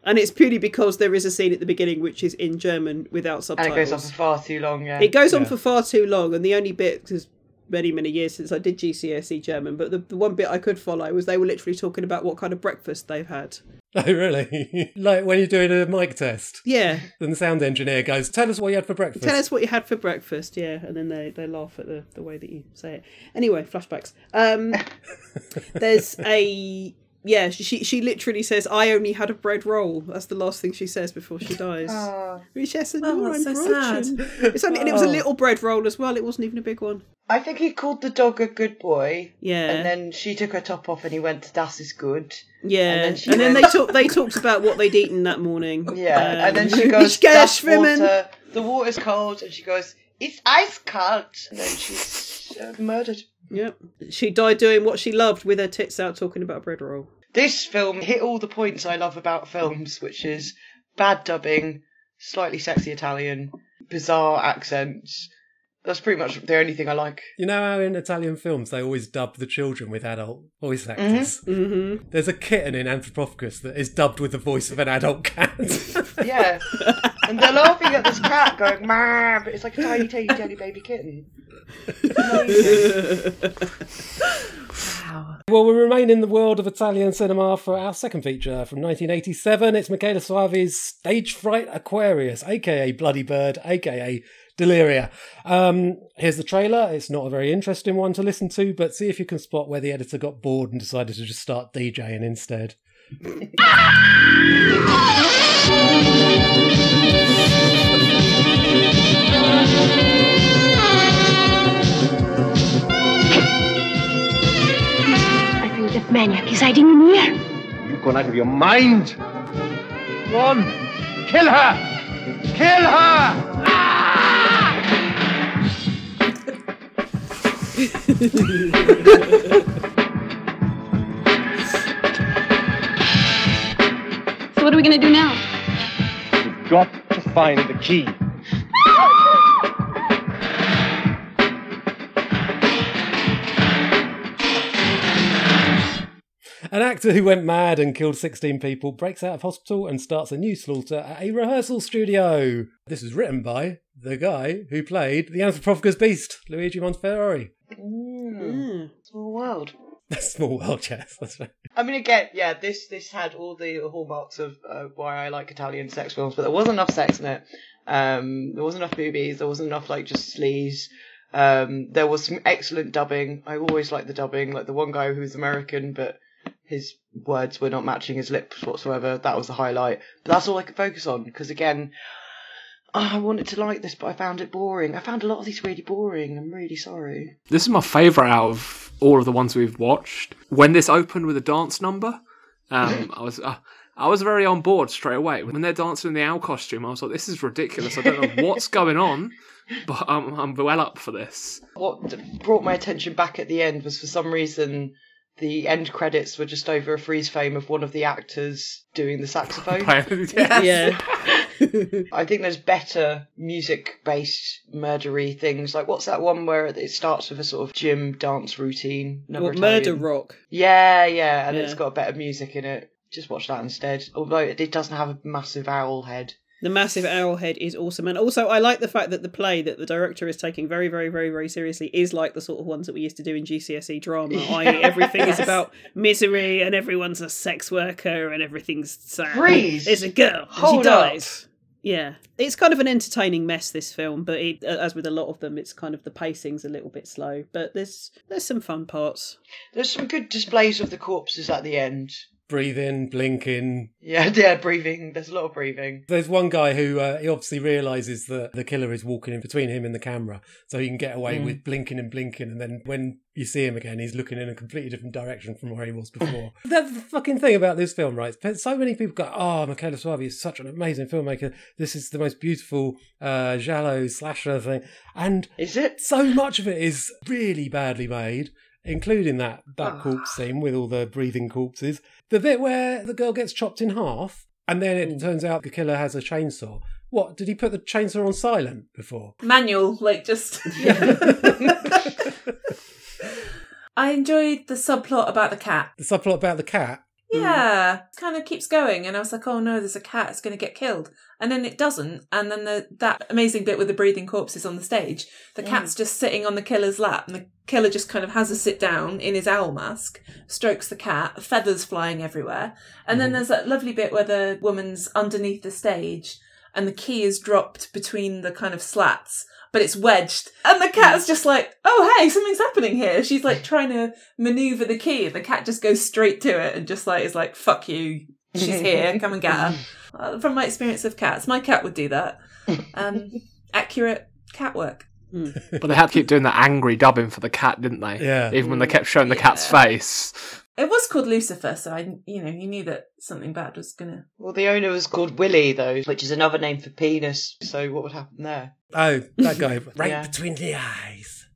And it's purely because there is a scene at the beginning which is in German without subtitles. And subtitles. it goes on for far too long, yeah. It goes on for far too long, and the only bit because many many years since I did GCSE German, but the, the one bit I could follow was they were literally talking about what kind of breakfast they've had. Oh, really? like when you're doing a mic test, Yeah, then the sound engineer goes, "Tell us what you had for breakfast." tell us what you had for breakfast. Yeah, and then they they laugh at the the way that you say it. Anyway, flashbacks. Um, there's a. Yeah, she she literally says, "I only had a bread roll." That's the last thing she says before she dies. Oh. Which yes, and Oh, you're that's so unfortunate. It's only, and it was a little bread roll as well. It wasn't even a big one. I think he called the dog a good boy. Yeah. And then she took her top off and he went to Das is good. Yeah, And then and she then, they talk. They talked about what they'd eaten that morning. Yeah. Um, and then she goes, Das schwimmen." water, the water's cold. And she goes, it's ice cold. And then she's uh, murdered. Yep, she died doing what she loved with her tits out, talking about a bread roll. This film hit all the points I love about films, which is bad dubbing, slightly sexy Italian, bizarre accents. That's pretty much the only thing I like. You know how in Italian films they always dub the children with adult voice actors? Mm-hmm. There's a kitten in Anthropophagus that is dubbed with the voice of an adult cat. Yeah. and they're laughing at this cat going, "Mah," but it's like a tiny, tiny, tiny baby kitten. Wow. well, we remain in the world of Italian cinema for our second feature from 1987. It's Michele Soavi's Stage Fright Aquarius, aka Bloody Bird, aka Deliria. Um, here's the trailer. It's not a very interesting one to listen to, but see if you can spot where the editor got bored and decided to just start DJing instead. that maniac is hiding in here. You've gone out of your mind. Go on. Kill her! Kill her! So what are we gonna do now? We've got to find the key. An actor who went mad and killed 16 people breaks out of hospital and starts a new slaughter at a rehearsal studio. This was written by the guy who played the Anthropophagus beast, Luigi Montefiore. Mm. Small world. Small world, yes. That's right. I mean, again, yeah, this this had all the hallmarks of uh, why I like Italian sex films, but there wasn't enough sex in it. Um, there wasn't enough boobies. There wasn't enough like just sleaze. Um, there was some excellent dubbing. I always like the dubbing. Like the one guy who was American, but his words were not matching his lips whatsoever. That was the highlight. But that's all I could focus on because again, I wanted to like this, but I found it boring. I found a lot of these really boring. I'm really sorry. This is my favourite out of all of the ones we've watched. When this opened with a dance number, um, I was uh, I was very on board straight away. When they're dancing in the owl costume, I was like, "This is ridiculous. I don't know what's going on, but I'm I'm well up for this." What brought my attention back at the end was for some reason the end credits were just over a freeze frame of one of the actors doing the saxophone. Yeah. I think there's better music based murdery things. Like what's that one where it starts with a sort of gym dance routine? Another What, Murder Rock. Yeah, yeah, and Yeah. it's got better music in it. Just watch that instead. Although it doesn't have a massive owl head. The massive owl head is awesome, and also I like the fact that the play that the director is taking very, very, very, very seriously is like the sort of ones that we used to do in GCSE drama. i.e., everything is about misery, and everyone's a sex worker, and everything's sad. Freeze! There's a girl, and Hold she up. dies. Yeah, it's kind of an entertaining mess. This film, but it, as with a lot of them, it's kind of the pacing's a little bit slow. But there's there's some fun parts. There's some good displays of the corpses at the end. Breathing, blinking. Yeah, yeah, breathing. There's a lot of breathing. There's one guy who uh, he obviously realizes that the killer is walking in between him and the camera, so he can get away Mm. with blinking and blinking. And then when you see him again, he's looking in a completely different direction from where he was before. That's the fucking thing about this film, right? So many people go, "Oh, Michele Soavi is such an amazing filmmaker. This is the most beautiful uh, giallo slasher thing." And is it? So much of it is really badly made. Including that that ah. corpse scene with all the breathing corpses, the bit where the girl gets chopped in half, and then it hmm. turns out the killer has a chainsaw. What did he put the chainsaw on silent before? Manual, like just. I enjoyed the subplot about the cat. The subplot about the cat. Hmm. Yeah, it kind of keeps going, and I was like, "Oh no, there's a cat; it's going to get killed." And then it doesn't, and then the that amazing bit with the breathing corpses on the stage, the cat's just sitting on the killer's lap, and the killer just kind of has a sit down in his owl mask, strokes the cat, feathers flying everywhere, and then mm-hmm. there's that lovely bit where the woman's underneath the stage, and the key is dropped between the kind of slats. But it's wedged, and the cat's mm. just like, "Oh, hey, something's happening here." She's like trying to maneuver the key, and the cat just goes straight to it and just like is like, "Fuck you, she's here, come and get her." Uh, from my experience of cats, my cat would do that. Um, accurate cat work. But they had to keep doing that angry dubbing for the cat, didn't they? Yeah. Even when they kept showing the cat's face. It was called Lucifer, so I, you know, you knew that something bad was gonna. Well, the owner was called Willie, though, which is another name for penis. So what would happen there? Oh, that guy, right Yeah. between the eyes.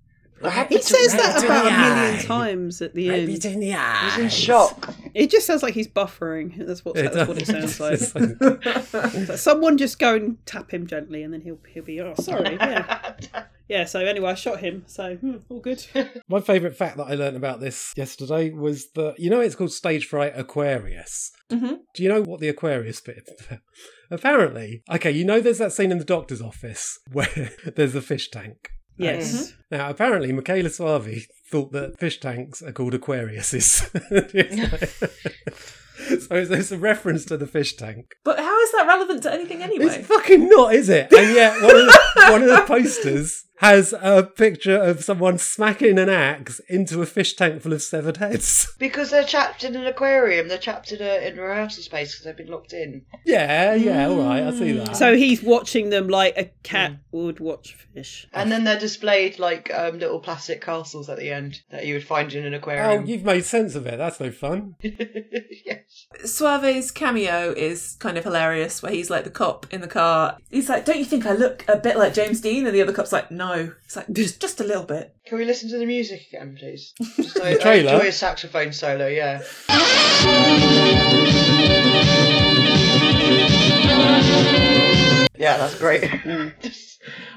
He says that about a million eye. times at the Right end. between the eyes. He's in shock. It just sounds like he's buffering. That's what It that's what it sounds like. So someone just go and tap him gently, and then he'll he'll be oh sorry yeah yeah. So anyway, I shot him. So hmm, all good. My favourite fact that I learned about this yesterday was that you know it's called stage fright Aquarius. Mm-hmm. Do you know what the Aquarius bit? is about? Apparently, okay, you know there's that scene in the doctor's office where there's a fish tank. Yes. Now, apparently, Michele Soavi thought that fish tanks are called Aquariuses. so there's a reference to the fish tank. But how is that relevant to anything anyway? It's fucking not, is it? And yet, one of the, one of the posters has a picture of someone smacking an axe into a fish tank full of severed heads. Because they're trapped in an aquarium. They're trapped in a in a rehearsal space because they've been locked in. Yeah, yeah, all right, I see that. So he's watching them like a cat would watch fish. And then they're displayed like um, little plastic castles at the end that you would find in an aquarium. oh, you've made sense of it. That's no fun. yes. Soavi's cameo is kind of hilarious, where he's like the cop in the car. He's like, "Don't you think I look a bit like James Dean?" And the other cop's like, "No." It's like just just a little bit. Can we listen to the music again, please? Just so, The trailer? I enjoy a saxophone solo. Yeah. Yeah, that's great.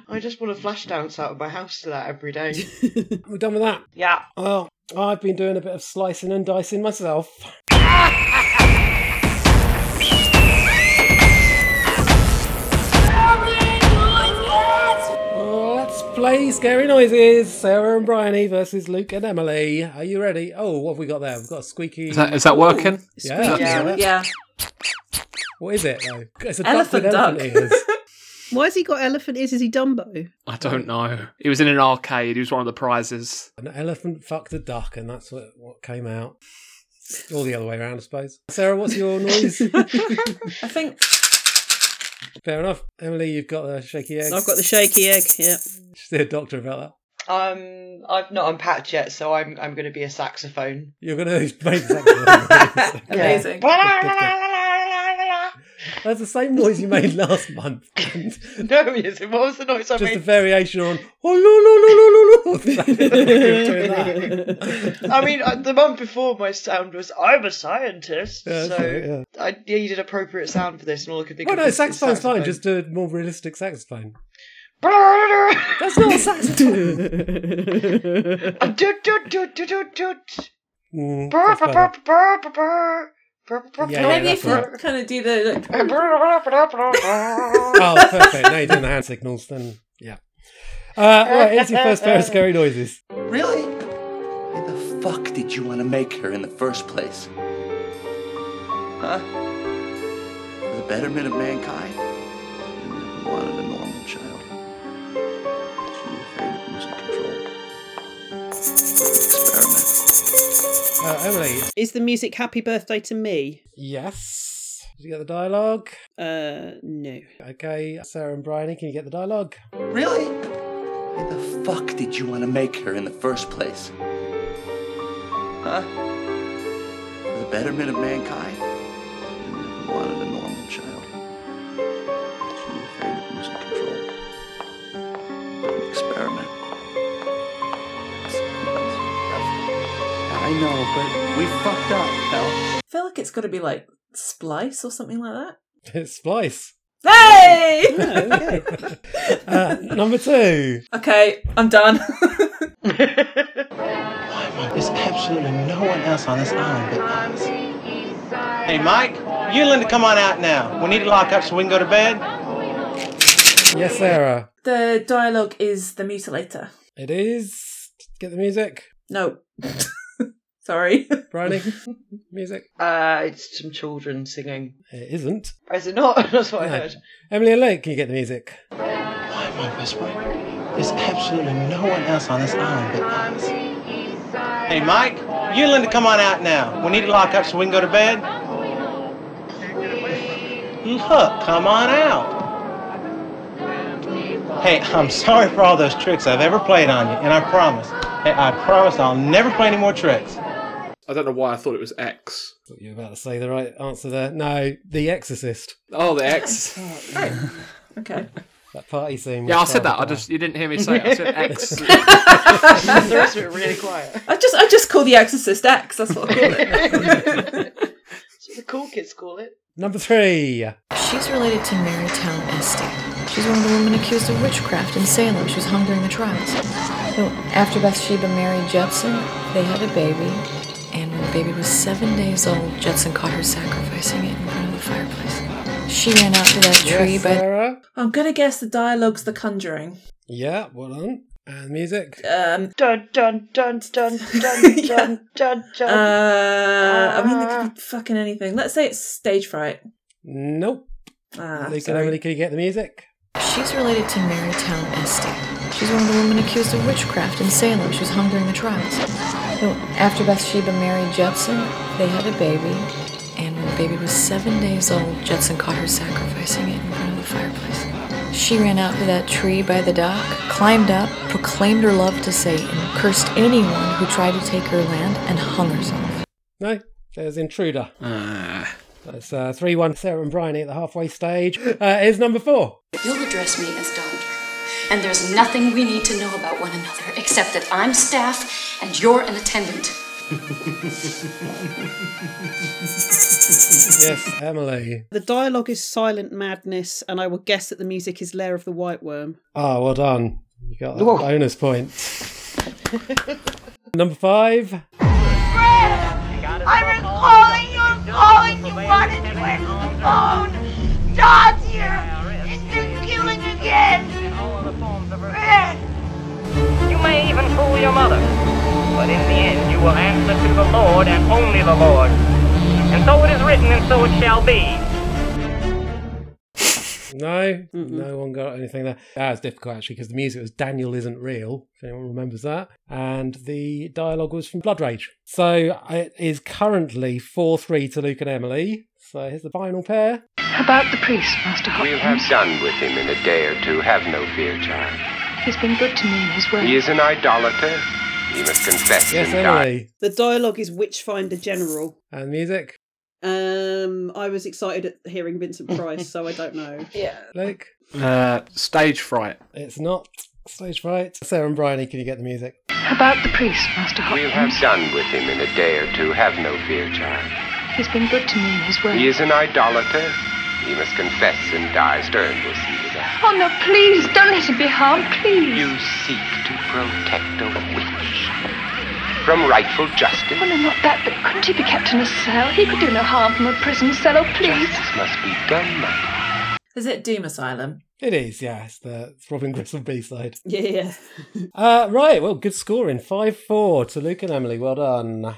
I just want to flash dance out of my house to that every day. We're done with that. Yeah. Well, I've been doing a bit of slicing and dicing myself. Play Scary Noises. Sarah and Bryony versus Luke and Emily. Are you ready? Oh, what have we got there? We've got a squeaky. Is that, is that working? Yeah. Yeah, yeah. What is it though? It's a Elephant duck with elephant ears. Why has he got elephant ears? Is he Dumbo? I don't know. He was in an arcade. He was one of the prizes. An elephant fucked a duck, and that's what, what came out. All the other way around, I suppose. Sarah, what's your noise? I think Fair enough. Emily, you've got the shaky egg. I've got the shaky egg. Yeah. See a doctor about that. Um, I've not unpacked yet, so I'm I'm going to be a saxophone. You're going to make saxophone. amazing. That's the same noise you made last month. no, is it? What was the noise I made? Just a variation on. Oh, no, no, no, no, no, no. I mean, uh, the month before my sound was "I'm a scientist," Yeah, so right, yeah. I needed appropriate sound for this, and all I could think Oh of no, was saxophone's fine. saxophone. Just a more realistic saxophone. That's That's not a saxophone. Doot, doot, doot, doot, doot, doot. Mm, Yeah, brr, maybe that's if you right. kind of do the like, Oh, perfect. Now you're doing the hand signals, then yeah. Uh, right, here's your first pair of scary noises. Really? Why the fuck did you want to make her in the first place? Huh? For the betterment of mankind? Uh, Emily. Is the music "Happy Birthday to Me"? Yes. Did you get the dialogue? Uh, no. Okay, Sarah and Bryony, can you get the dialogue? Really? Why the fuck did you want to make her in the first place? Huh? For the betterment of mankind? I know, but we fucked up, pal. I feel like it's got to be like splice or something like that. It's Splice. Hey! okay. Uh, number two. okay, I'm done. There's absolutely no one else on this island but us. Hey, Mike, you and Linda, come on out now. We need to lock up so we can go to bed. Yes, Sarah. the dialogue is the mutilator. It is. Get the music. No. Sorry. Bryony, music. Uh, it's some children singing. It isn't. Is it not? That's what I heard. Emily and Luke, can you get the music? Why am I whispering? There's absolutely no one else on this island but us. Hey, Mike, you and Linda, come on out now. We need to lock up so we can go to bed. Look, come on out. Hey, I'm sorry for all those tricks I've ever played on you, and I promise, hey, I promise I'll never play any more tricks. I don't know why I thought it was X. Thought you were about to say the right answer there. No, The Exorcist. Oh, the oh, X. okay. That party scene. Yeah, I said that. I just you didn't hear me say it. I said X. the rest of it really quiet. I just I just call the Exorcist X. That's what I call it. That's what the cool kids call it. Number three. She's related to Mary Towne Esty. She's one of the women accused of witchcraft in Salem. She was hung during the trials. So after Bathsheba married Judson, they had a baby. And when the baby was seven days old, Judson caught her sacrificing it in front of the fireplace. She ran out to that tree Yes, by Sarah. I'm gonna guess the dialogue's The Conjuring. Yeah, well done. And music. Um, Dun dun dun dun dun dun dun dun. uh, I mean, it could be fucking anything. Let's say it's stage fright. Nope. Ah, Luke and sorry. Emily, can you get the music? She's related to Mary Towne Esty. She's one of the women accused of witchcraft in Salem. She was hung during the trials. So after Bathsheba married Judson, they had a baby. And when the baby was seven days old, Judson caught her sacrificing it in front of the fireplace. She ran out to that tree by the dock, climbed up, proclaimed her love to Satan, cursed anyone who tried to take her land, and hung herself. No, there's Intruder. Ah. That's uh, 3 1 Sarah and Bryony at the halfway stage. Uh, here's number four. You'll address me as Doctor. And there's nothing we need to know about one another except that I'm staff and you're an attendant. Yes, Emily. The dialogue is silent madness, and I will guess that the music is Lair of the White Worm. Oh, well done. You got that Whoa. bonus point. number five. I've been calling calling you. You answer the phone? Todd's here. And you're killing again. You may even fool your mother, but in the end you will answer to the Lord and only the Lord. And so it is written, and so it shall be. No, no one got anything there. That was difficult actually because the music was Daniel Isn't Real, if anyone remembers that. And the dialogue was from Blood Rage. So uh, it is currently 4 3 to Luke and Emily. So here's the final pair. About the priest, Master We'll have done with him in a day or two. Have no fear, child. He's been good to me in his way. He is an idolater. He must confess Yes, and die. Emily. The dialogue is Witchfinder General. And music. Um, I was excited at hearing Vincent Price, so I don't know. Yeah. Luke. Uh, stage fright. It's not stage fright. Sarah and Bryony, can you get the music? About the priest, Master We'll have done with him in a day or two. Have no fear, child. He's been good to me in his way. He is an idolater. He must confess and die. Stern will see to that. Oh no, please, don't let him be harmed, please. You seek to protect a witch from rightful justice. Oh no, not that, but couldn't he be kept in a cell? He could do no harm from a prison cell, oh please. Justice must be done, my Is it Doom Asylum? It is, yeah. It's the it's Robin Grissom B side. Yeah. Uh, right, well, good scoring. 5 4 to Luke and Emily. Well done.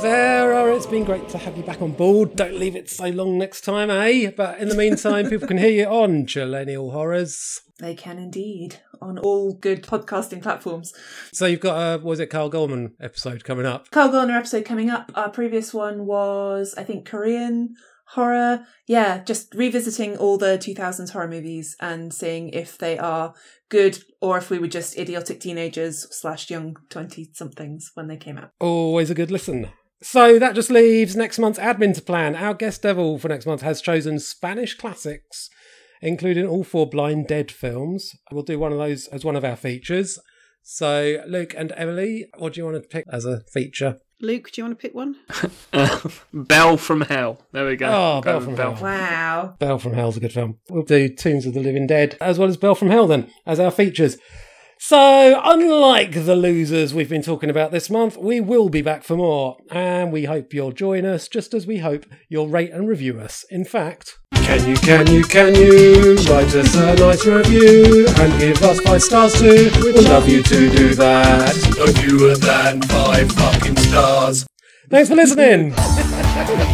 Sarah, it's been great to have you back on board. Don't leave it so long next time, eh? But in the meantime, people can hear you on Chillennial Horrors. They can indeed on all good podcasting platforms. So you've got a, what was it, Carl Goldman episode coming up? Kyle Gallner episode coming up. Our previous one was, I think, Korean horror. Yeah, just revisiting all the 2000s horror movies and seeing if they are good or if we were just idiotic teenagers slash young 20 somethings when they came out. Always a good listen. So that just leaves next month's admin to plan. Our guest devil for next month has chosen Spanish classics, including all four Blind Dead films. We'll do one of those as one of our features. So, Luke and Emily, what do you want to pick as a feature? Luke, do you want to pick one? Uh, Bell from Hell. There we go. Ah, oh, Go Bell from Bell Hell. Wow. Bell from Hell's a good film. We'll do Tombs of the Living Dead as well as Bell from Hell then as our features. So, unlike the losers we've been talking about this month, we will be back for more, and we hope you'll join us just as we hope you'll rate and review us. In fact, can you, can you, can you write us a nice review and give us five stars too? We'd love you to do that. No fewer than five fucking stars. Thanks for listening.